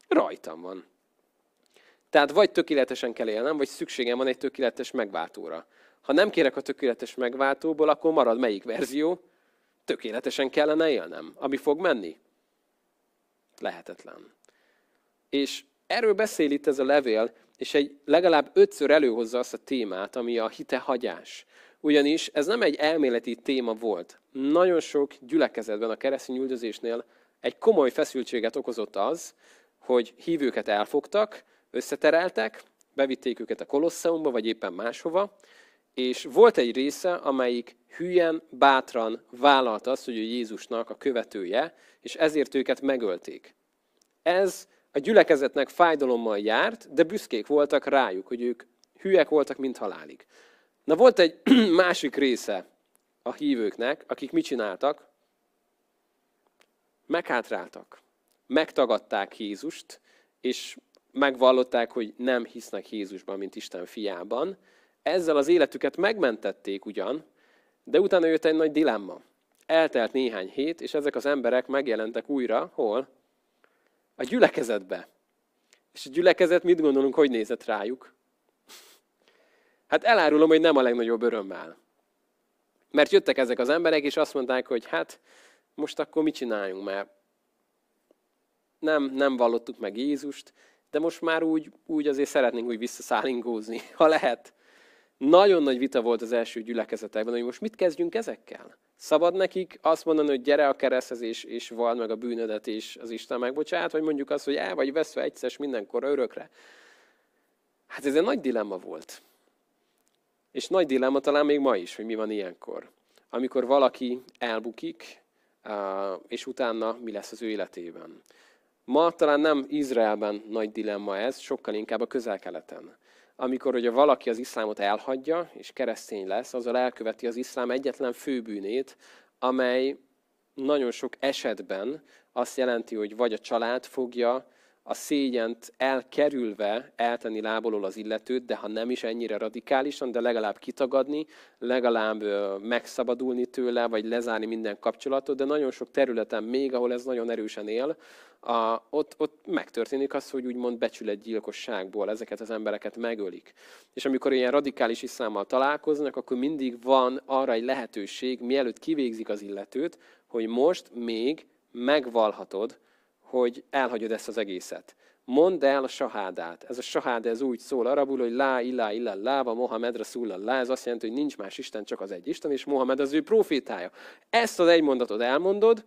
Rajtam van. Tehát vagy tökéletesen kell élnem, vagy szükségem van egy tökéletes megváltóra. Ha nem kérek a tökéletes megváltóból, akkor marad melyik verzió? Tökéletesen kellene élnem. Ami fog menni? Lehetetlen. És erről beszél itt ez a levél, és egy legalább ötször előhozza azt a témát, ami a hite hagyás. Ugyanis ez nem egy elméleti téma volt. Nagyon sok gyülekezetben a keresztény üldözésnél egy komoly feszültséget okozott az, hogy hívőket elfogtak, összetereltek, bevitték őket a Kolosseumba, vagy éppen máshova, és volt egy része, amelyik hülyen, bátran vállalta azt, hogy ő Jézusnak a követője, és ezért őket megölték. Ez a gyülekezetnek fájdalommal járt, de büszkék voltak rájuk, hogy ők hülyek voltak, mint halálig. Na volt egy [clears throat] másik része a hívőknek, akik mit csináltak? Meghátráltak. Megtagadták Jézust, és megvallották, hogy nem hisznek Jézusban, mint Isten fiában. Ezzel az életüket megmentették ugyan, de utána jött egy nagy dilemma. Eltelt néhány hét, és ezek az emberek megjelentek újra, hol? A gyülekezetbe. És a gyülekezet mit gondolunk, hogy nézett rájuk? Hát elárulom, hogy nem a legnagyobb örömmel. Mert jöttek ezek az emberek, és azt mondták, hogy hát most akkor mit csináljunk, mert nem, nem vallottuk meg Jézust, de most már úgy, úgy azért szeretnénk úgy visszaszállingózni, ha lehet. Nagyon nagy vita volt az első gyülekezetekben, hogy most mit kezdjünk ezekkel? Szabad nekik azt mondani, hogy gyere a kereszthez, és, és vald meg a bűnödet, és az Isten megbocsát, vagy mondjuk azt, hogy el vagy veszve egyszer, mindenkor örökre. Hát ez egy nagy dilemma volt. És nagy dilemma talán még ma is, hogy mi van ilyenkor. Amikor valaki elbukik, és utána mi lesz az ő életében. Ma talán nem Izraelben nagy dilemma ez, sokkal inkább a közel-keleten. Amikor ugye valaki az iszlámot elhagyja, és keresztény lesz, azzal elköveti az iszlám egyetlen főbűnét, amely nagyon sok esetben azt jelenti, hogy vagy a család fogja a szégyent elkerülve eltenni lábolól az illetőt, de ha nem is ennyire radikálisan, de legalább kitagadni, legalább megszabadulni tőle, vagy lezárni minden kapcsolatot, de nagyon sok területen még, ahol ez nagyon erősen él, a, ott, ott megtörténik az, hogy úgymond becsületgyilkosságból ezeket az embereket megölik. És amikor ilyen radikális iszlámmal találkoznak, akkor mindig van arra egy lehetőség, mielőtt kivégzik az illetőt, hogy most még megvalhatod, hogy elhagyod ezt az egészet. mondd el a sahádát. Ez a saháda, ez úgy szól arabul, hogy lá, illá, illá, láva, Mohamed, Rasulullah. Ez azt jelenti, hogy nincs más Isten, csak az egy Isten, és Mohamed az ő profétája. Ezt az egy mondatot elmondod,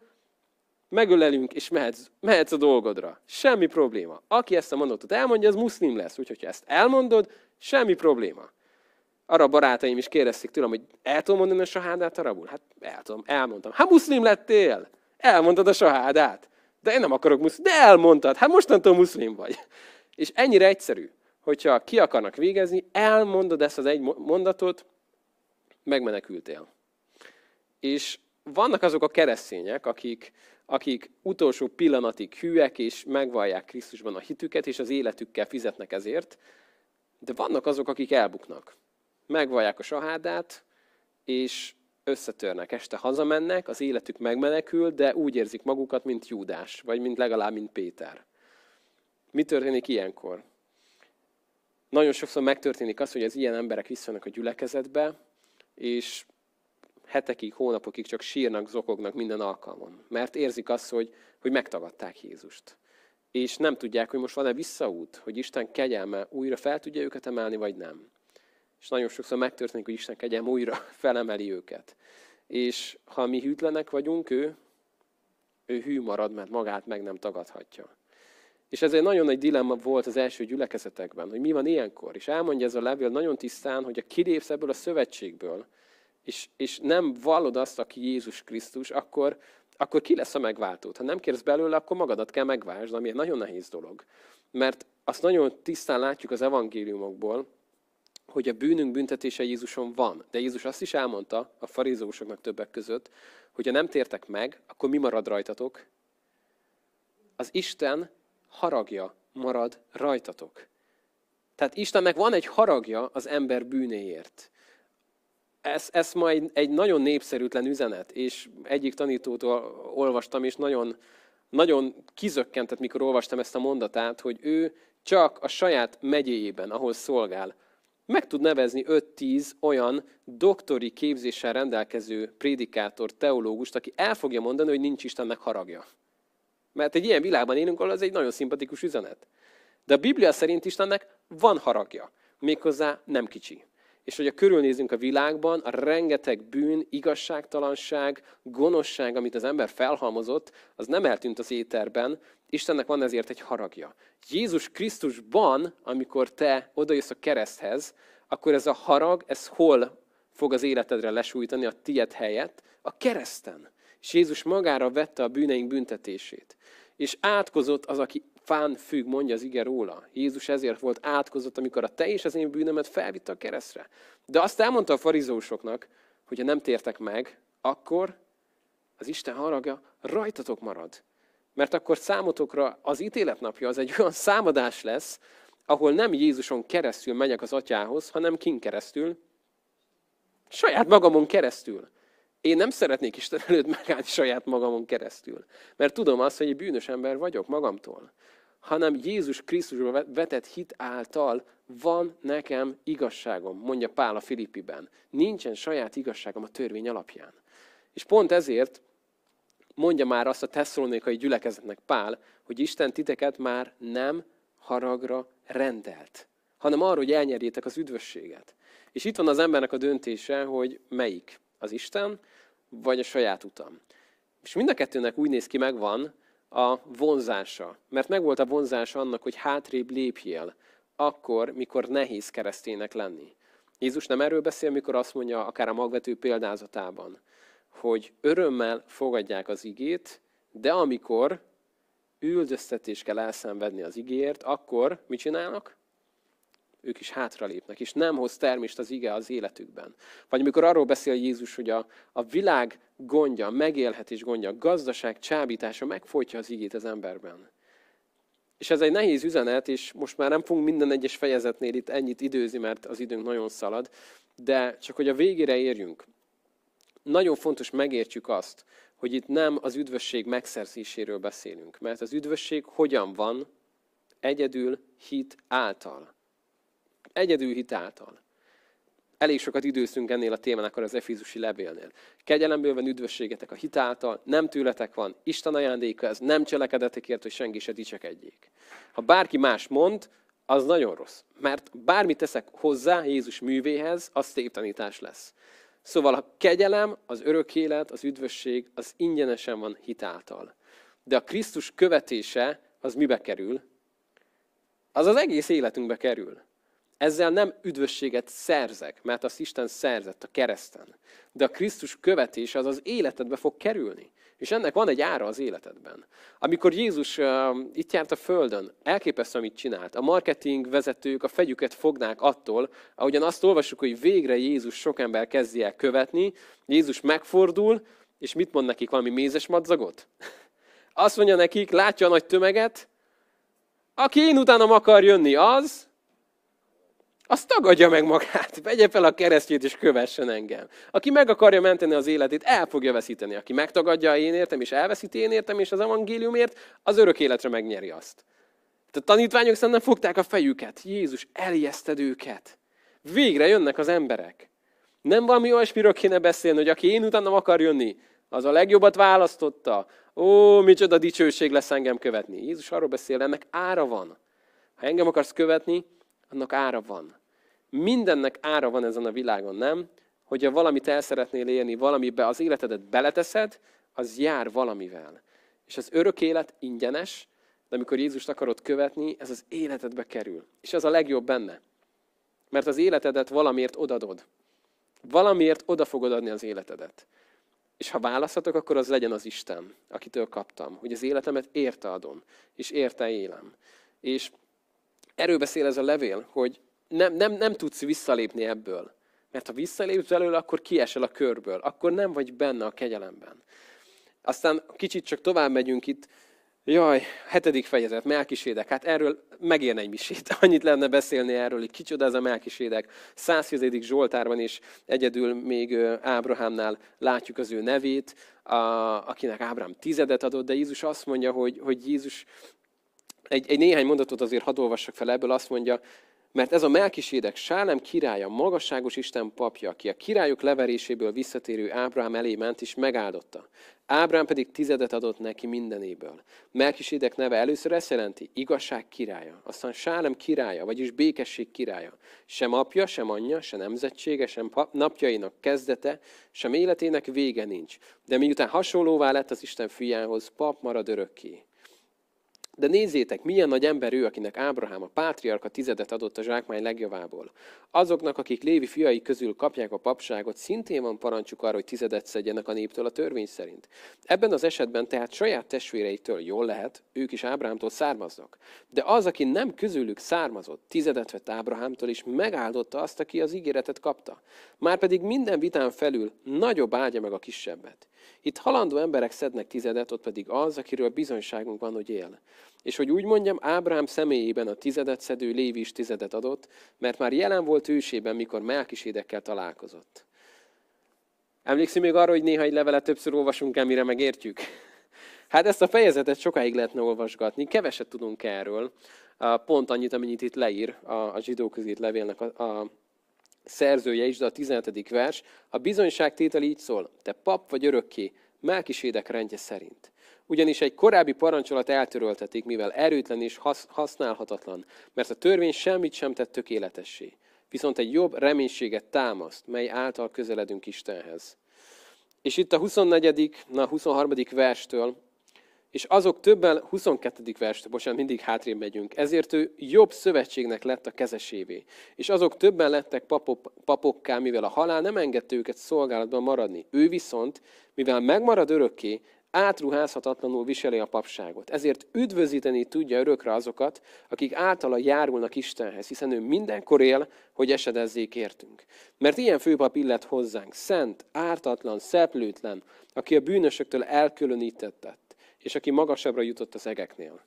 megölelünk, és mehetsz, mehetsz a dolgodra. Semmi probléma. Aki ezt a mondatot elmondja, az muszlim lesz. Úgyhogy ha ezt elmondod, semmi probléma. Arra barátaim is kérdezték tőlem, hogy el tudom mondani a sahádát arabul? Hát el tudom, elmondtam. Hát muszlim lettél? Elmondtad a sahádát. De én nem akarok muszlim. De elmondtad. Hát mostantól muszlim vagy. És ennyire egyszerű, hogyha ki akarnak végezni, elmondod ezt az egy mondatot, megmenekültél. És vannak azok a keresztények, akik, akik utolsó pillanatig hűek, és megvallják Krisztusban a hitüket, és az életükkel fizetnek ezért, de vannak azok, akik elbuknak. Megvallják a sahádát, és összetörnek, este hazamennek, az életük megmenekül, de úgy érzik magukat, mint Júdás, vagy mint legalább, mint Péter. Mi történik ilyenkor? Nagyon sokszor megtörténik az, hogy az ilyen emberek visszanak a gyülekezetbe, és hetekig, hónapokig csak sírnak, zokognak minden alkalmon. Mert érzik azt, hogy, hogy megtagadták Jézust. És nem tudják, hogy most van-e visszaút, hogy Isten kegyelme újra fel tudja őket emelni, vagy nem. És nagyon sokszor megtörténik, hogy Isten kegyelme újra [laughs] felemeli őket. És ha mi hűtlenek vagyunk, ő, ő hű marad, mert magát meg nem tagadhatja. És ez egy nagyon nagy dilemma volt az első gyülekezetekben, hogy mi van ilyenkor. És elmondja ez a levél nagyon tisztán, hogy a kilépsz ebből a szövetségből, és, és nem vallod azt, aki Jézus Krisztus, akkor, akkor ki lesz a megváltót? Ha nem kérsz belőle, akkor magadat kell megváltsd, ami egy nagyon nehéz dolog. Mert azt nagyon tisztán látjuk az evangéliumokból, hogy a bűnünk büntetése Jézuson van. De Jézus azt is elmondta a farizósoknak többek között, hogy ha nem tértek meg, akkor mi marad rajtatok? Az Isten haragja marad rajtatok. Tehát Istennek van egy haragja az ember bűnéért ez, ez ma egy, egy nagyon népszerűtlen üzenet, és egyik tanítótól olvastam, és nagyon, nagyon kizökkentett, mikor olvastam ezt a mondatát, hogy ő csak a saját megyéjében, ahol szolgál, meg tud nevezni 5-10 olyan doktori képzéssel rendelkező prédikátor, teológust, aki el fogja mondani, hogy nincs Istennek haragja. Mert egy ilyen világban élünk, ahol ez egy nagyon szimpatikus üzenet. De a Biblia szerint Istennek van haragja, méghozzá nem kicsi és hogyha körülnézünk a világban, a rengeteg bűn, igazságtalanság, gonoszság, amit az ember felhalmozott, az nem eltűnt az éterben, Istennek van ezért egy haragja. Jézus Krisztusban, amikor te odajössz a kereszthez, akkor ez a harag, ez hol fog az életedre lesújtani a tied helyett? A kereszten. És Jézus magára vette a bűneink büntetését. És átkozott az, aki fán függ, mondja az ige róla. Jézus ezért volt átkozott, amikor a te és az én bűnömet felvitte a keresztre. De azt elmondta a farizósoknak, hogy ha nem tértek meg, akkor az Isten haragja rajtatok marad. Mert akkor számotokra az ítéletnapja az egy [laughs] olyan számadás lesz, ahol nem Jézuson keresztül megyek az atyához, hanem kin keresztül? Saját magamon keresztül. Én nem szeretnék Isten előtt megállni saját magamon keresztül. Mert tudom azt, hogy egy bűnös ember vagyok magamtól. Hanem Jézus Krisztusról vetett hit által van nekem igazságom, mondja Pál a Filippiben. Nincsen saját igazságom a törvény alapján. És pont ezért mondja már azt a tesszalonikai gyülekezetnek Pál, hogy Isten titeket már nem haragra rendelt, hanem arra, hogy elnyerjétek az üdvösséget. És itt van az embernek a döntése, hogy melyik az Isten, vagy a saját utam. És mind a kettőnek úgy néz ki, megvan a vonzása. Mert megvolt a vonzása annak, hogy hátrébb lépjél, akkor, mikor nehéz kereszténynek lenni. Jézus nem erről beszél, mikor azt mondja, akár a magvető példázatában, hogy örömmel fogadják az igét, de amikor üldöztetés kell elszenvedni az igéért, akkor mit csinálnak? ők is hátralépnek, és nem hoz termést az ige az életükben. Vagy amikor arról beszél Jézus, hogy a, a világ gondja, megélhetés gondja, gazdaság csábítása megfojtja az igét az emberben. És ez egy nehéz üzenet, és most már nem fogunk minden egyes fejezetnél itt ennyit időzni, mert az időnk nagyon szalad, de csak hogy a végére érjünk. Nagyon fontos megértjük azt, hogy itt nem az üdvösség megszerzéséről beszélünk, mert az üdvösség hogyan van? Egyedül hit által egyedül hitáltal. elég sokat időszünk ennél a témának az Efézusi levélnél. Kegyelemből van üdvösségetek a hitáltal, nem tőletek van, Isten ajándéka ez, nem cselekedetekért, hogy senki se dicsekedjék. Ha bárki más mond, az nagyon rossz. Mert bármit teszek hozzá Jézus művéhez, az tévtanítás lesz. Szóval a kegyelem, az örök élet, az üdvösség, az ingyenesen van hitáltal. De a Krisztus követése, az mibe kerül? Az az egész életünkbe kerül. Ezzel nem üdvösséget szerzek, mert azt Isten szerzett a kereszten. De a Krisztus követése az az életedbe fog kerülni. És ennek van egy ára az életedben. Amikor Jézus uh, itt járt a Földön, elképesztő, amit csinált. A marketing vezetők a fegyüket fognák attól, ahogyan azt olvassuk, hogy végre Jézus sok ember kezdi el követni, Jézus megfordul, és mit mond nekik? Valami mézes madzagot? Azt mondja nekik, látja a nagy tömeget, aki én utánam akar jönni, az, az tagadja meg magát, [laughs] vegye fel a keresztjét és kövessen engem. Aki meg akarja menteni az életét, el fogja veszíteni. Aki megtagadja én értem, és elveszíti én értem, és az evangéliumért, az örök életre megnyeri azt. A tanítványok szerintem fogták a fejüket. Jézus, elijeszted őket. Végre jönnek az emberek. Nem valami olyasmiről kéne beszélni, hogy aki én utánam akar jönni, az a legjobbat választotta. Ó, micsoda dicsőség lesz engem követni. Jézus arról beszél, ennek ára van. Ha engem akarsz követni, annak ára van. Mindennek ára van ezen a világon, nem? Hogyha valamit el szeretnél élni, valamibe az életedet beleteszed, az jár valamivel. És az örök élet ingyenes, de amikor Jézust akarod követni, ez az életedbe kerül. És ez a legjobb benne. Mert az életedet valamiért odadod. Valamiért oda fogod adni az életedet. És ha választhatok, akkor az legyen az Isten, akitől kaptam. Hogy az életemet érte adom, és érte élem. És erről beszél ez a levél, hogy nem, nem, nem tudsz visszalépni ebből. Mert ha visszalépsz belőle, akkor kiesel a körből. Akkor nem vagy benne a kegyelemben. Aztán kicsit csak tovább megyünk itt. Jaj, hetedik fejezet, Melkisédek. Hát erről megérne egy misét. [laughs] Annyit lenne beszélni erről, hogy kicsoda ez a Melkisédek. 110. Zsoltárban is egyedül még Ábrahámnál látjuk az ő nevét, a, akinek Ábrám tizedet adott, de Jézus azt mondja, hogy, hogy Jézus egy, egy néhány mondatot azért hadd olvassak fel ebből, azt mondja, mert ez a Melkisédek Sálem királya, magasságos Isten papja, aki a királyok leveréséből visszatérő Ábrahám elé ment és megáldotta. Ábrám pedig tizedet adott neki mindenéből. Melkisédek neve először ezt jelenti, igazság királya, aztán Sálem királya, vagyis békesség királya. Sem apja, sem anyja, sem nemzetsége, sem napjainak kezdete, sem életének vége nincs. De miután hasonlóvá lett az Isten fiához, pap marad örökké. De nézzétek, milyen nagy ember ő, akinek Ábrahám, a pátriarka tizedet adott a zsákmány legjavából. Azoknak, akik Lévi fiai közül kapják a papságot, szintén van parancsuk arra, hogy tizedet szedjenek a néptől a törvény szerint. Ebben az esetben tehát saját testvéreitől jól lehet, ők is Ábrahámtól származnak. De az, aki nem közülük származott, tizedet vett Ábrahámtól, és megáldotta azt, aki az ígéretet kapta. Márpedig minden vitán felül nagyobb áldja meg a kisebbet. Itt halandó emberek szednek tizedet, ott pedig az, akiről bizonyságunk van, hogy él. És hogy úgy mondjam, Ábrám személyében a tizedet szedő Lévi is tizedet adott, mert már jelen volt ősében, mikor Melkisédekkel találkozott. Emlékszünk még arra, hogy néha egy levelet többször olvasunk el, mire megértjük? Hát ezt a fejezetet sokáig lehetne olvasgatni, keveset tudunk erről, pont annyit, amennyit itt leír a zsidó levélnek a szerzője is, de a 17. vers, a bizonyságtétel így szól, te pap vagy örökké, Melkisédek rendje szerint. Ugyanis egy korábbi parancsolat eltöröltetik, mivel erőtlen és használhatatlan, mert a törvény semmit sem tett tökéletessé. Viszont egy jobb reménységet támaszt, mely által közeledünk Istenhez. És itt a 24. na 23. verstől és azok többen, 22. vers, bocsánat, mindig hátrébb megyünk, ezért ő jobb szövetségnek lett a kezesévé. És azok többen lettek papok, papokká, mivel a halál nem engedte őket szolgálatban maradni. Ő viszont, mivel megmarad örökké, átruházhatatlanul viseli a papságot. Ezért üdvözíteni tudja örökre azokat, akik általa járulnak Istenhez, hiszen ő mindenkor él, hogy esedezzék értünk. Mert ilyen főpap illet hozzánk, szent, ártatlan, szeplőtlen, aki a bűnösöktől elkülönítettet és aki magasabbra jutott az egeknél.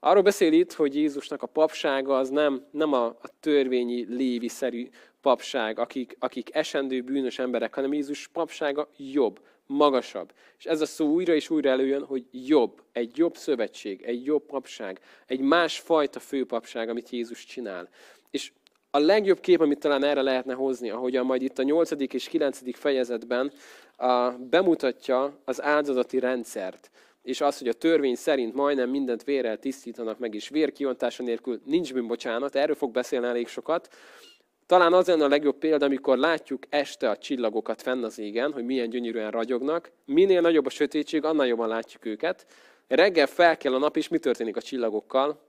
Arról beszél itt, hogy Jézusnak a papsága az nem, nem a, a törvényi, lévi-szerű papság, akik, akik esendő bűnös emberek, hanem Jézus papsága jobb, magasabb. És ez a szó újra és újra előjön, hogy jobb, egy jobb szövetség, egy jobb papság, egy másfajta főpapság, amit Jézus csinál. És a legjobb kép, amit talán erre lehetne hozni, ahogyan majd itt a 8. és 9. fejezetben a, bemutatja az áldozati rendszert, és az, hogy a törvény szerint majdnem mindent vérrel tisztítanak meg, és vérkiontása nélkül nincs bűnbocsánat, erről fog beszélni elég sokat. Talán az lenne a legjobb példa, amikor látjuk este a csillagokat fenn az égen, hogy milyen gyönyörűen ragyognak. Minél nagyobb a sötétség, annál jobban látjuk őket. Reggel fel kell a nap, és mi történik a csillagokkal?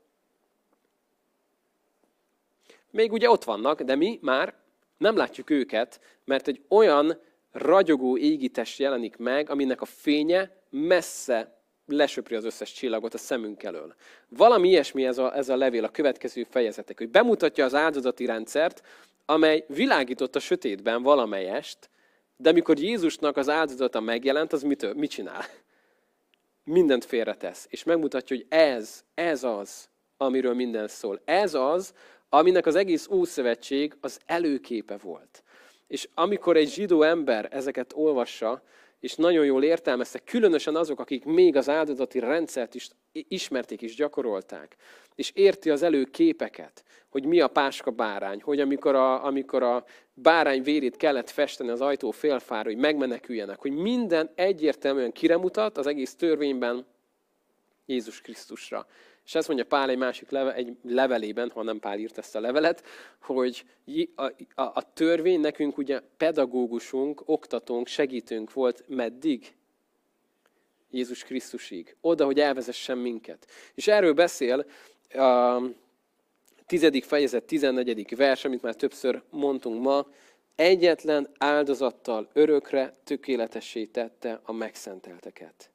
Még ugye ott vannak, de mi már nem látjuk őket, mert egy olyan ragyogó égitest jelenik meg, aminek a fénye messze lesöpri az összes csillagot a szemünk elől. Valami ilyesmi ez a, ez a levél, a következő fejezetek, hogy bemutatja az áldozati rendszert, amely világított a sötétben valamelyest, de amikor Jézusnak az áldozata megjelent, az mit, mit csinál? Mindent félretesz, és megmutatja, hogy ez, ez az, amiről minden szól. Ez az, aminek az egész Ószövetség az előképe volt. És amikor egy zsidó ember ezeket olvassa, és nagyon jól értelmezte, különösen azok, akik még az áldozati rendszert is ismerték és gyakorolták, és érti az előképeket, hogy mi a páska bárány, hogy amikor a, amikor a bárány vérét kellett festeni az ajtó félfára, hogy megmeneküljenek, hogy minden egyértelműen kiremutat az egész törvényben Jézus Krisztusra. És ezt mondja Pál egy másik leve, egy levelében, ha nem Pál írt ezt a levelet, hogy a, a, a törvény nekünk ugye pedagógusunk, oktatónk, segítőnk volt meddig? Jézus Krisztusig. Oda, hogy elvezessen minket. És erről beszél a tizedik fejezet, tizennegyedik vers, amit már többször mondtunk ma, egyetlen áldozattal örökre tökéletessé tette a megszentelteket.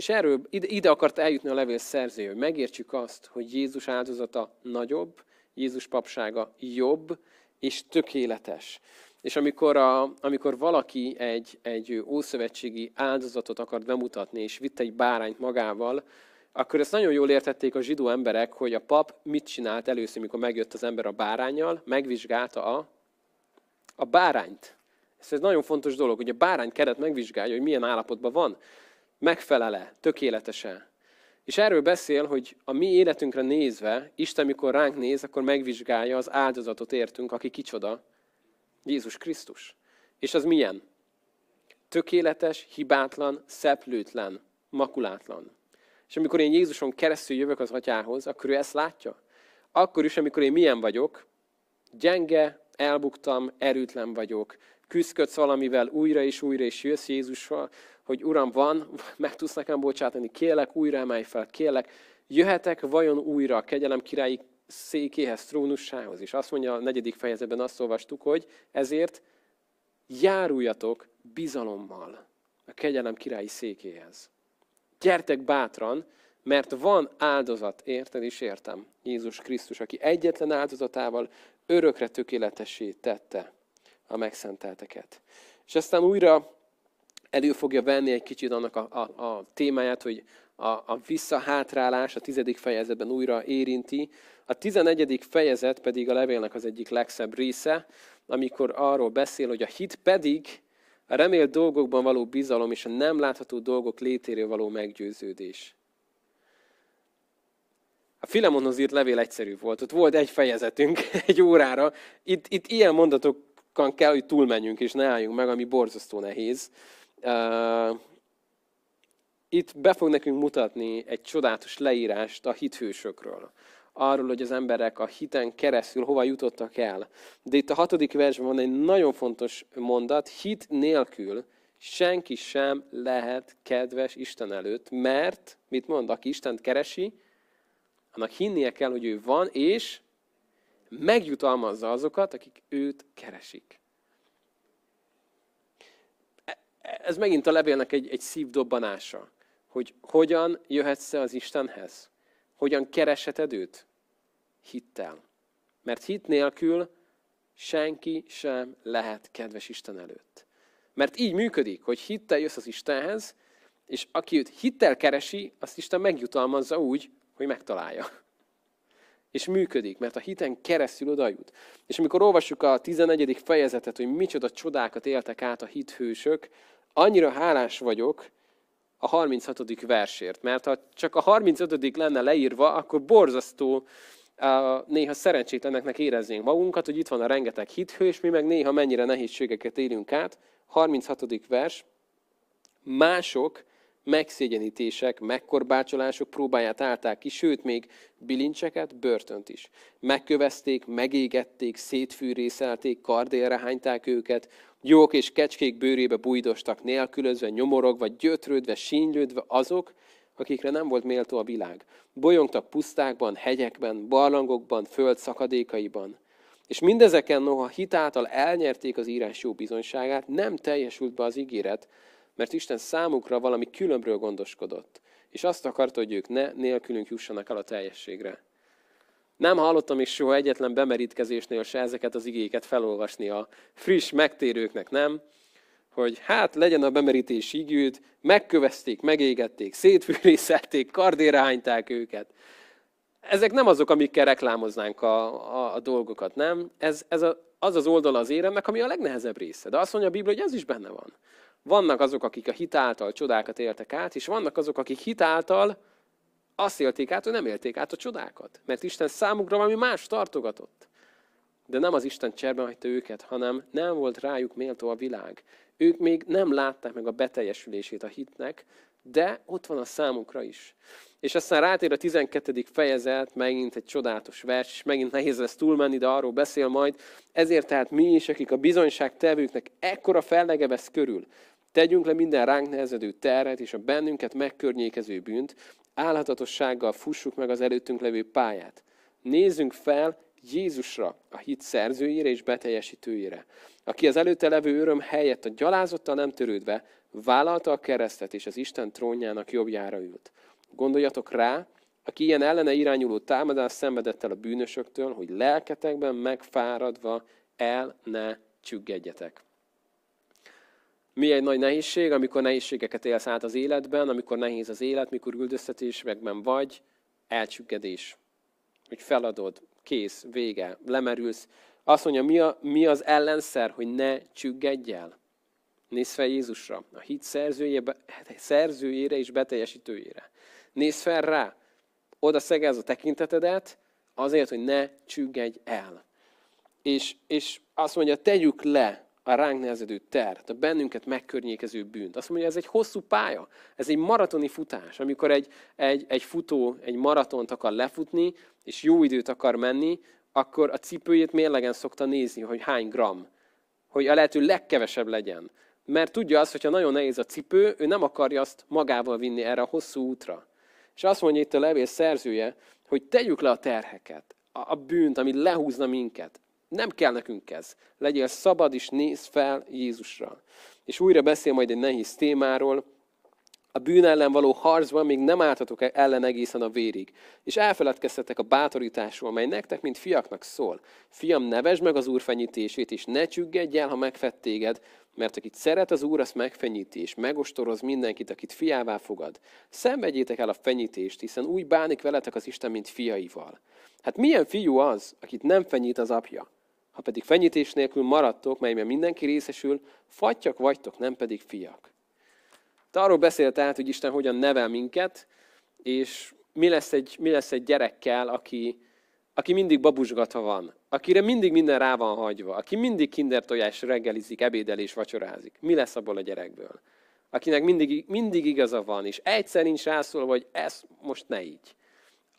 És erről ide, akart eljutni a levél szerzője, hogy megértsük azt, hogy Jézus áldozata nagyobb, Jézus papsága jobb és tökéletes. És amikor, a, amikor valaki egy, egy ószövetségi áldozatot akart bemutatni, és vitt egy bárányt magával, akkor ezt nagyon jól értették a zsidó emberek, hogy a pap mit csinált először, mikor megjött az ember a bárányjal, megvizsgálta a, a bárányt. Ez egy nagyon fontos dolog, hogy a bárány keret megvizsgálja, hogy milyen állapotban van megfelele, tökéletese. És erről beszél, hogy a mi életünkre nézve, Isten mikor ránk néz, akkor megvizsgálja az áldozatot értünk, aki kicsoda? Jézus Krisztus. És az milyen? Tökéletes, hibátlan, szeplőtlen, makulátlan. És amikor én Jézuson keresztül jövök az atyához, akkor ő ezt látja. Akkor is, amikor én milyen vagyok, gyenge, elbuktam, erőtlen vagyok, küzdködsz valamivel újra és újra, és jössz Jézusra, hogy Uram, van, meg tudsz nekem bocsátani, kélek, újra emelj fel, kélek, jöhetek vajon újra a kegyelem királyi székéhez, trónussához. És azt mondja a negyedik fejezetben, azt olvastuk, hogy ezért járuljatok bizalommal a kegyelem királyi székéhez. Gyertek bátran, mert van áldozat, érted és értem, Jézus Krisztus, aki egyetlen áldozatával örökre tökéletessé tette a megszentelteket. És aztán újra elő fogja venni egy kicsit annak a, a, a témáját, hogy a, a visszahátrálás a tizedik fejezetben újra érinti. A tizenegyedik fejezet pedig a levélnek az egyik legszebb része, amikor arról beszél, hogy a hit pedig a remélt dolgokban való bizalom és a nem látható dolgok létéről való meggyőződés. A Filemonhoz írt levél egyszerű volt. Ott volt egy fejezetünk [laughs] egy órára. Itt, itt ilyen mondatokon kell, hogy túlmenjünk, és ne álljunk meg, ami borzasztó nehéz. Itt be fog nekünk mutatni egy csodálatos leírást a hithősökről. Arról, hogy az emberek a hiten keresztül hova jutottak el. De itt a hatodik versben van egy nagyon fontos mondat, hit nélkül senki sem lehet kedves Isten előtt, mert, mit mond, aki Istent keresi, annak hinnie kell, hogy ő van, és megjutalmazza azokat, akik őt keresik ez megint a levélnek egy, egy szívdobbanása, hogy hogyan jöhetsz az Istenhez? Hogyan keresheted őt? Hittel. Mert hit nélkül senki sem lehet kedves Isten előtt. Mert így működik, hogy hittel jössz az Istenhez, és aki őt hittel keresi, azt Isten megjutalmazza úgy, hogy megtalálja. És működik, mert a hiten keresztül oda jut. És amikor olvassuk a 11. fejezetet, hogy micsoda csodákat éltek át a hithősök, annyira hálás vagyok a 36. versért, mert ha csak a 35. lenne leírva, akkor borzasztó néha szerencsétleneknek éreznénk magunkat, hogy itt van a rengeteg hithő, és mi meg néha mennyire nehézségeket élünk át. 36. vers. Mások megszégyenítések, megkorbácsolások próbáját állták ki, sőt, még bilincseket, börtönt is. Megkövezték, megégették, szétfűrészelték, kardélre hányták őket, jók és kecskék bőrébe bújdostak nélkülözve, nyomorogva, gyötrődve, sínylődve azok, akikre nem volt méltó a világ. Bolyongtak pusztákban, hegyekben, barlangokban, föld szakadékaiban. És mindezeken, noha hitáltal elnyerték az írás jó bizonyságát, nem teljesült be az ígéret, mert Isten számukra valami különbről gondoskodott. És azt akarta, hogy ők ne nélkülünk jussanak el a teljességre. Nem hallottam még soha egyetlen bemerítkezésnél se ezeket az igéket felolvasni a friss megtérőknek, nem? Hogy hát legyen a bemerítés igűt, megkövezték, megégették, szétfűrészelték, kardéra hányták őket. Ezek nem azok, amikkel reklámoznánk a, a, a dolgokat, nem? Ez, ez a, az az oldala az éremnek, ami a legnehezebb része. De azt mondja a Biblia, hogy ez is benne van. Vannak azok, akik a hitáltal csodákat éltek át, és vannak azok, akik hitáltal azt élték át, hogy nem élték át a csodákat. Mert Isten számukra valami más tartogatott. De nem az Isten cserben hagyta őket, hanem nem volt rájuk méltó a világ. Ők még nem látták meg a beteljesülését a hitnek, de ott van a számukra is. És aztán rátér a 12. fejezet, megint egy csodálatos vers, és megint nehéz lesz túlmenni, de arról beszél majd. Ezért tehát mi is, akik a bizonyság tevőknek ekkora fellege vesz körül, tegyünk le minden ránk nehezedő terret és a bennünket megkörnyékező bűnt, álhatatossággal fussuk meg az előttünk levő pályát. Nézzünk fel Jézusra, a hit szerzőjére és beteljesítőjére, aki az előtte levő öröm helyett a gyalázottal nem törődve vállalta a keresztet és az Isten trónjának jobbjára ült. Gondoljatok rá, aki ilyen ellene irányuló támadást szenvedett el a bűnösöktől, hogy lelketekben megfáradva el ne csüggedjetek. Mi egy nagy nehézség, amikor nehézségeket élsz át az életben, amikor nehéz az élet, mikor üldöztetésben vagy, elcsüggedés. Hogy feladod, kész, vége, lemerülsz. Azt mondja, mi, a, mi az ellenszer, hogy ne csüggedj el? Nézz fel Jézusra, a hit szerzőjére, szerzőjére és beteljesítőjére. Nézz fel rá, oda szegez a tekintetedet, azért, hogy ne csüggedj el. És, és azt mondja, tegyük le a ránk nehezedő tert, a bennünket megkörnyékező bűnt. Azt mondja, ez egy hosszú pálya, ez egy maratoni futás. Amikor egy, egy, egy futó egy maratont akar lefutni, és jó időt akar menni, akkor a cipőjét mérlegen szokta nézni, hogy hány gram, hogy a lehető legkevesebb legyen. Mert tudja azt, hogyha nagyon nehéz a cipő, ő nem akarja azt magával vinni erre a hosszú útra. És azt mondja itt a levél szerzője, hogy tegyük le a terheket, a, a bűnt, ami lehúzna minket. Nem kell nekünk ez. Legyél szabad, és nézz fel Jézusra. És újra beszél majd egy nehéz témáról, a bűn ellen való harcban még nem álltatok ellen egészen a vérig. És elfeledkeztetek a bátorításról, mely nektek, mint fiaknak szól. Fiam, nevesd meg az Úr fenyítését, és ne csüggedj el, ha megfett mert akit szeret az Úr, azt megfenyíti, és megostoroz mindenkit, akit fiává fogad. Szenvedjétek el a fenyítést, hiszen úgy bánik veletek az Isten, mint fiaival. Hát milyen fiú az, akit nem fenyít az apja? Ha pedig fenyítés nélkül maradtok, melyben mindenki részesül, fattyak vagytok, nem pedig fiak. De arról beszélt át, hogy Isten hogyan nevel minket, és mi lesz egy, mi lesz egy gyerekkel, aki, aki mindig babusgatva van, akire mindig minden rá van hagyva, aki mindig kinder tojás reggelizik, ebédel és vacsorázik. Mi lesz abból a gyerekből? Akinek mindig, mindig igaza van, és egyszer nincs rászólva, hogy ez most ne így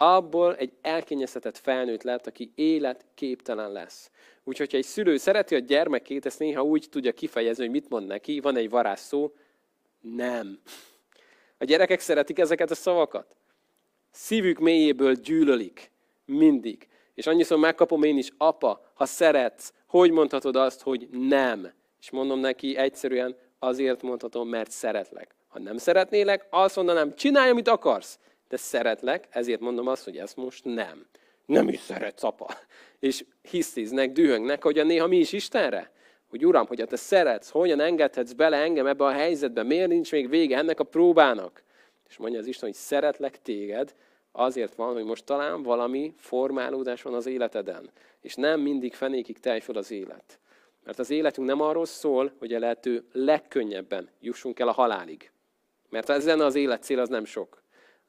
abból egy elkényeztetett felnőtt lett, aki életképtelen lesz. Úgyhogy ha egy szülő szereti a gyermekét, ezt néha úgy tudja kifejezni, hogy mit mond neki, van egy varázsszó, nem. A gyerekek szeretik ezeket a szavakat. Szívük mélyéből gyűlölik. Mindig. És annyiszor megkapom én is, apa, ha szeretsz, hogy mondhatod azt, hogy nem? És mondom neki egyszerűen, azért mondhatom, mert szeretlek. Ha nem szeretnélek, azt mondanám, csinálj, amit akarsz de szeretlek, ezért mondom azt, hogy ezt most nem. Nem is szeretsz, apa. És hisztiznek, dühöngnek, hogy a néha mi is Istenre. Hogy Uram, hogy te szeretsz, hogyan engedhetsz bele engem ebbe a helyzetbe, miért nincs még vége ennek a próbának? És mondja az Isten, hogy szeretlek téged, azért van, hogy most talán valami formálódás van az életeden. És nem mindig fenékig telj fel az élet. Mert az életünk nem arról szól, hogy a lehető legkönnyebben jussunk el a halálig. Mert ez lenne az élet cél, az nem sok.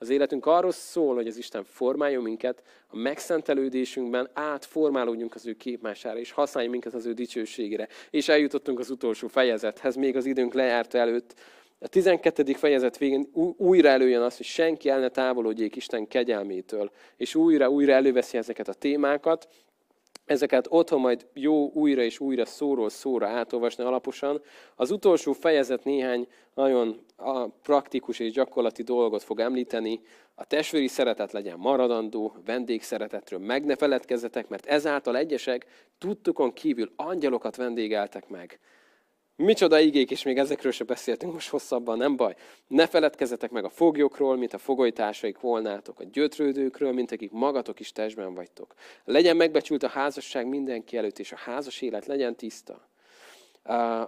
Az életünk arról szól, hogy az Isten formáljon minket, a megszentelődésünkben átformálódjunk az ő képmására, és használja minket az ő dicsőségére. És eljutottunk az utolsó fejezethez, még az időnk lejárt előtt. A 12. fejezet végén újra előjön az, hogy senki el ne távolodjék Isten kegyelmétől, és újra, újra előveszi ezeket a témákat, ezeket otthon majd jó újra és újra szóról szóra átolvasni alaposan. Az utolsó fejezet néhány nagyon praktikus és gyakorlati dolgot fog említeni. A testvéri szeretet legyen maradandó, vendégszeretetről meg ne feledkezzetek, mert ezáltal egyesek tudtukon kívül angyalokat vendégeltek meg. Micsoda igék, és még ezekről se beszéltünk most hosszabban, nem baj. Ne feledkezzetek meg a foglyokról, mint a fogolytársaik volnátok, a gyötrődőkről, mint akik magatok is testben vagytok. Legyen megbecsült a házasság mindenki előtt, és a házas élet legyen tiszta.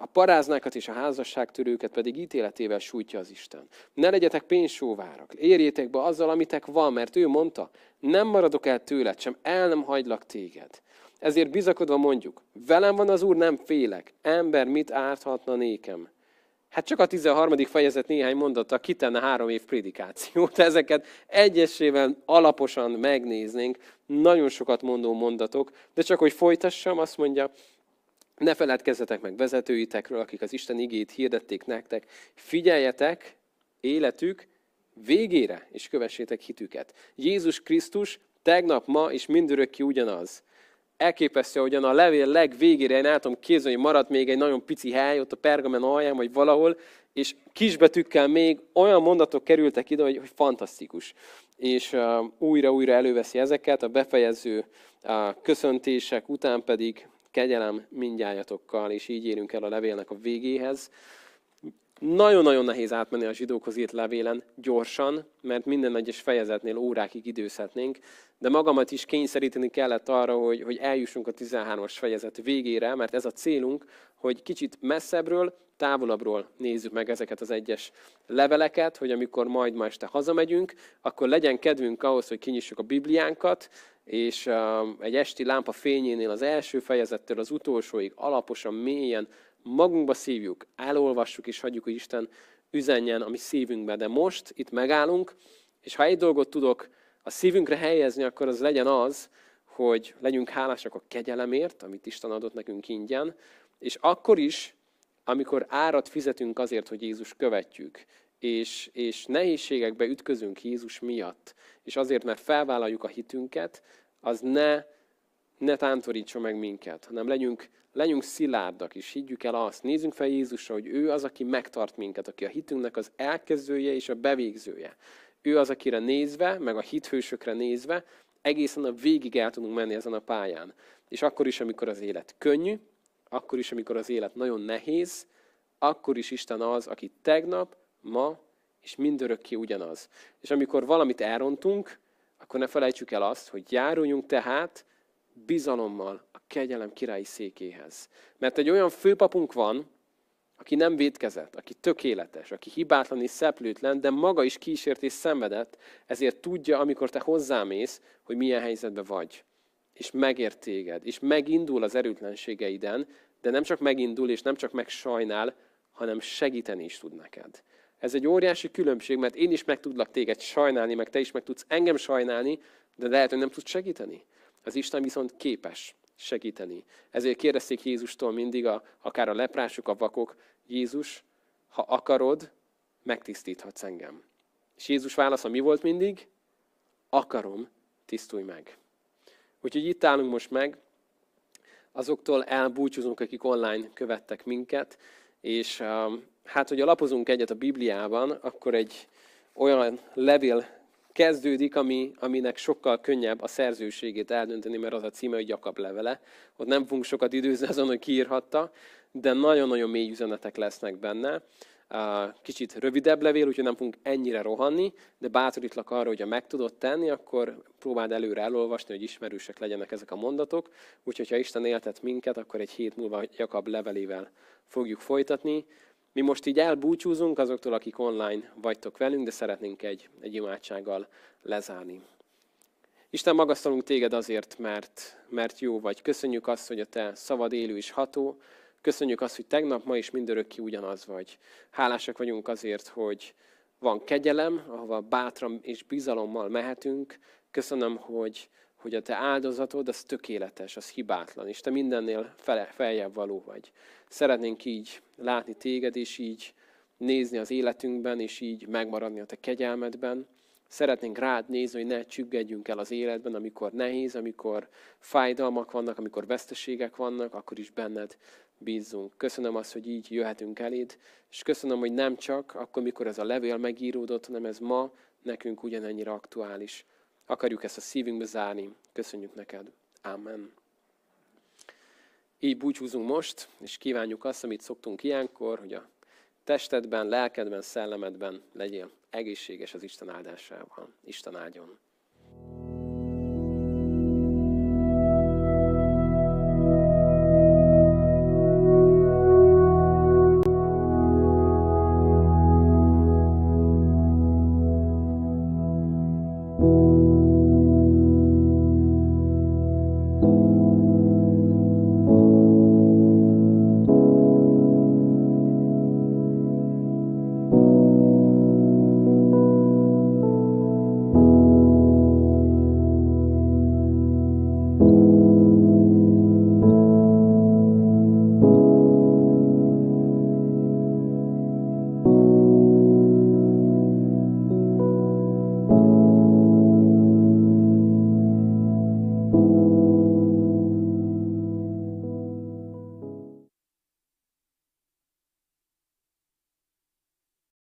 A paráznákat és a házasságtörőket pedig ítéletével sújtja az Isten. Ne legyetek pénzsóvárak, érjétek be azzal, amitek van, mert ő mondta, nem maradok el tőled, sem el nem hagylak téged. Ezért bizakodva mondjuk, velem van az Úr, nem félek. Ember mit árthatna nékem? Hát csak a 13. fejezet néhány mondata kitenne három év prédikációt. [laughs] Ezeket egyesével alaposan megnéznénk. Nagyon sokat mondó mondatok. De csak hogy folytassam, azt mondja, ne feledkezzetek meg vezetőitekről, akik az Isten igét hirdették nektek. Figyeljetek életük végére, és kövessétek hitüket. Jézus Krisztus tegnap, ma és mindörökké ugyanaz elképesztő, hogyan a levél legvégére én el tudom képzelni, hogy maradt még egy nagyon pici hely ott a pergamen alján, vagy valahol, és kisbetűkkel még olyan mondatok kerültek ide, hogy, hogy fantasztikus. És uh, újra-újra előveszi ezeket, a befejező uh, köszöntések után pedig kegyelem mindjájatokkal, és így érünk el a levélnek a végéhez. Nagyon-nagyon nehéz átmenni a zsidókhoz írt levélen gyorsan, mert minden egyes fejezetnél órákig időzhetnénk, de magamat is kényszeríteni kellett arra, hogy, hogy eljussunk a 13-as fejezet végére, mert ez a célunk, hogy kicsit messzebbről, távolabbról nézzük meg ezeket az egyes leveleket, hogy amikor majd ma este hazamegyünk, akkor legyen kedvünk ahhoz, hogy kinyissuk a Bibliánkat, és egy esti lámpa fényénél az első fejezettől az utolsóig alaposan, mélyen magunkba szívjuk, elolvassuk és hagyjuk, hogy Isten üzenjen a mi szívünkbe. De most itt megállunk, és ha egy dolgot tudok a szívünkre helyezni, akkor az legyen az, hogy legyünk hálásak a kegyelemért, amit Isten adott nekünk ingyen, és akkor is, amikor árat fizetünk azért, hogy Jézus követjük, és, és nehézségekbe ütközünk Jézus miatt, és azért, mert felvállaljuk a hitünket, az ne, ne tántorítson meg minket, hanem legyünk legyünk szilárdak, és higgyük el azt, nézzünk fel Jézusra, hogy ő az, aki megtart minket, aki a hitünknek az elkezdője és a bevégzője. Ő az, akire nézve, meg a hithősökre nézve, egészen a végig el tudunk menni ezen a pályán. És akkor is, amikor az élet könnyű, akkor is, amikor az élet nagyon nehéz, akkor is Isten az, aki tegnap, ma és mindörökké ugyanaz. És amikor valamit elrontunk, akkor ne felejtsük el azt, hogy járuljunk tehát bizalommal a kegyelem királyi székéhez. Mert egy olyan főpapunk van, aki nem védkezett, aki tökéletes, aki hibátlan és szeplőtlen, de maga is kísért és szenvedett, ezért tudja, amikor te hozzámész, hogy milyen helyzetben vagy. És megért téged, és megindul az erőtlenségeiden, de nem csak megindul, és nem csak megsajnál, hanem segíteni is tud neked. Ez egy óriási különbség, mert én is meg tudlak téged sajnálni, meg te is meg tudsz engem sajnálni, de lehet, hogy nem tudsz segíteni. Az Isten viszont képes segíteni. Ezért kérdezték Jézustól mindig, a, akár a leprások, a vakok, Jézus, ha akarod, megtisztíthatsz engem. És Jézus válasza mi volt mindig? Akarom, tisztulj meg. Úgyhogy itt állunk most meg, azoktól elbúcsúzunk, akik online követtek minket, és um, hát, hogy lapozunk egyet a Bibliában, akkor egy olyan levél kezdődik, ami, aminek sokkal könnyebb a szerzőségét eldönteni, mert az a címe, hogy Jakab levele. Ott nem fogunk sokat időzni azon, hogy kiírhatta, de nagyon-nagyon mély üzenetek lesznek benne. Kicsit rövidebb levél, úgyhogy nem fogunk ennyire rohanni, de bátorítlak arra, hogy ha meg tudod tenni, akkor próbáld előre elolvasni, hogy ismerősek legyenek ezek a mondatok. Úgyhogy ha Isten éltet minket, akkor egy hét múlva Jakab levelével fogjuk folytatni. Mi most így elbúcsúzunk azoktól, akik online vagytok velünk, de szeretnénk egy, egy imádsággal lezárni. Isten, magasztalunk téged azért, mert, mert jó vagy. Köszönjük azt, hogy a te szavad élő és ható. Köszönjük azt, hogy tegnap, ma is mindörökké ugyanaz vagy. Hálásak vagyunk azért, hogy van kegyelem, ahova bátran és bizalommal mehetünk. Köszönöm, hogy, hogy a te áldozatod az tökéletes, az hibátlan, és te mindennél feljebb való vagy. Szeretnénk így látni téged, és így nézni az életünkben, és így megmaradni a te kegyelmedben. Szeretnénk rád nézni, hogy ne csüggedjünk el az életben, amikor nehéz, amikor fájdalmak vannak, amikor veszteségek vannak, akkor is benned bízzunk. Köszönöm azt, hogy így jöhetünk eléd, és köszönöm, hogy nem csak akkor, mikor ez a levél megíródott, hanem ez ma nekünk ugyanennyire aktuális. Akarjuk ezt a szívünkbe zárni. Köszönjük neked. Amen. Így búcsúzunk most, és kívánjuk azt, amit szoktunk ilyenkor, hogy a testedben, lelkedben, szellemedben legyél egészséges az Isten áldásával. Isten áldjon!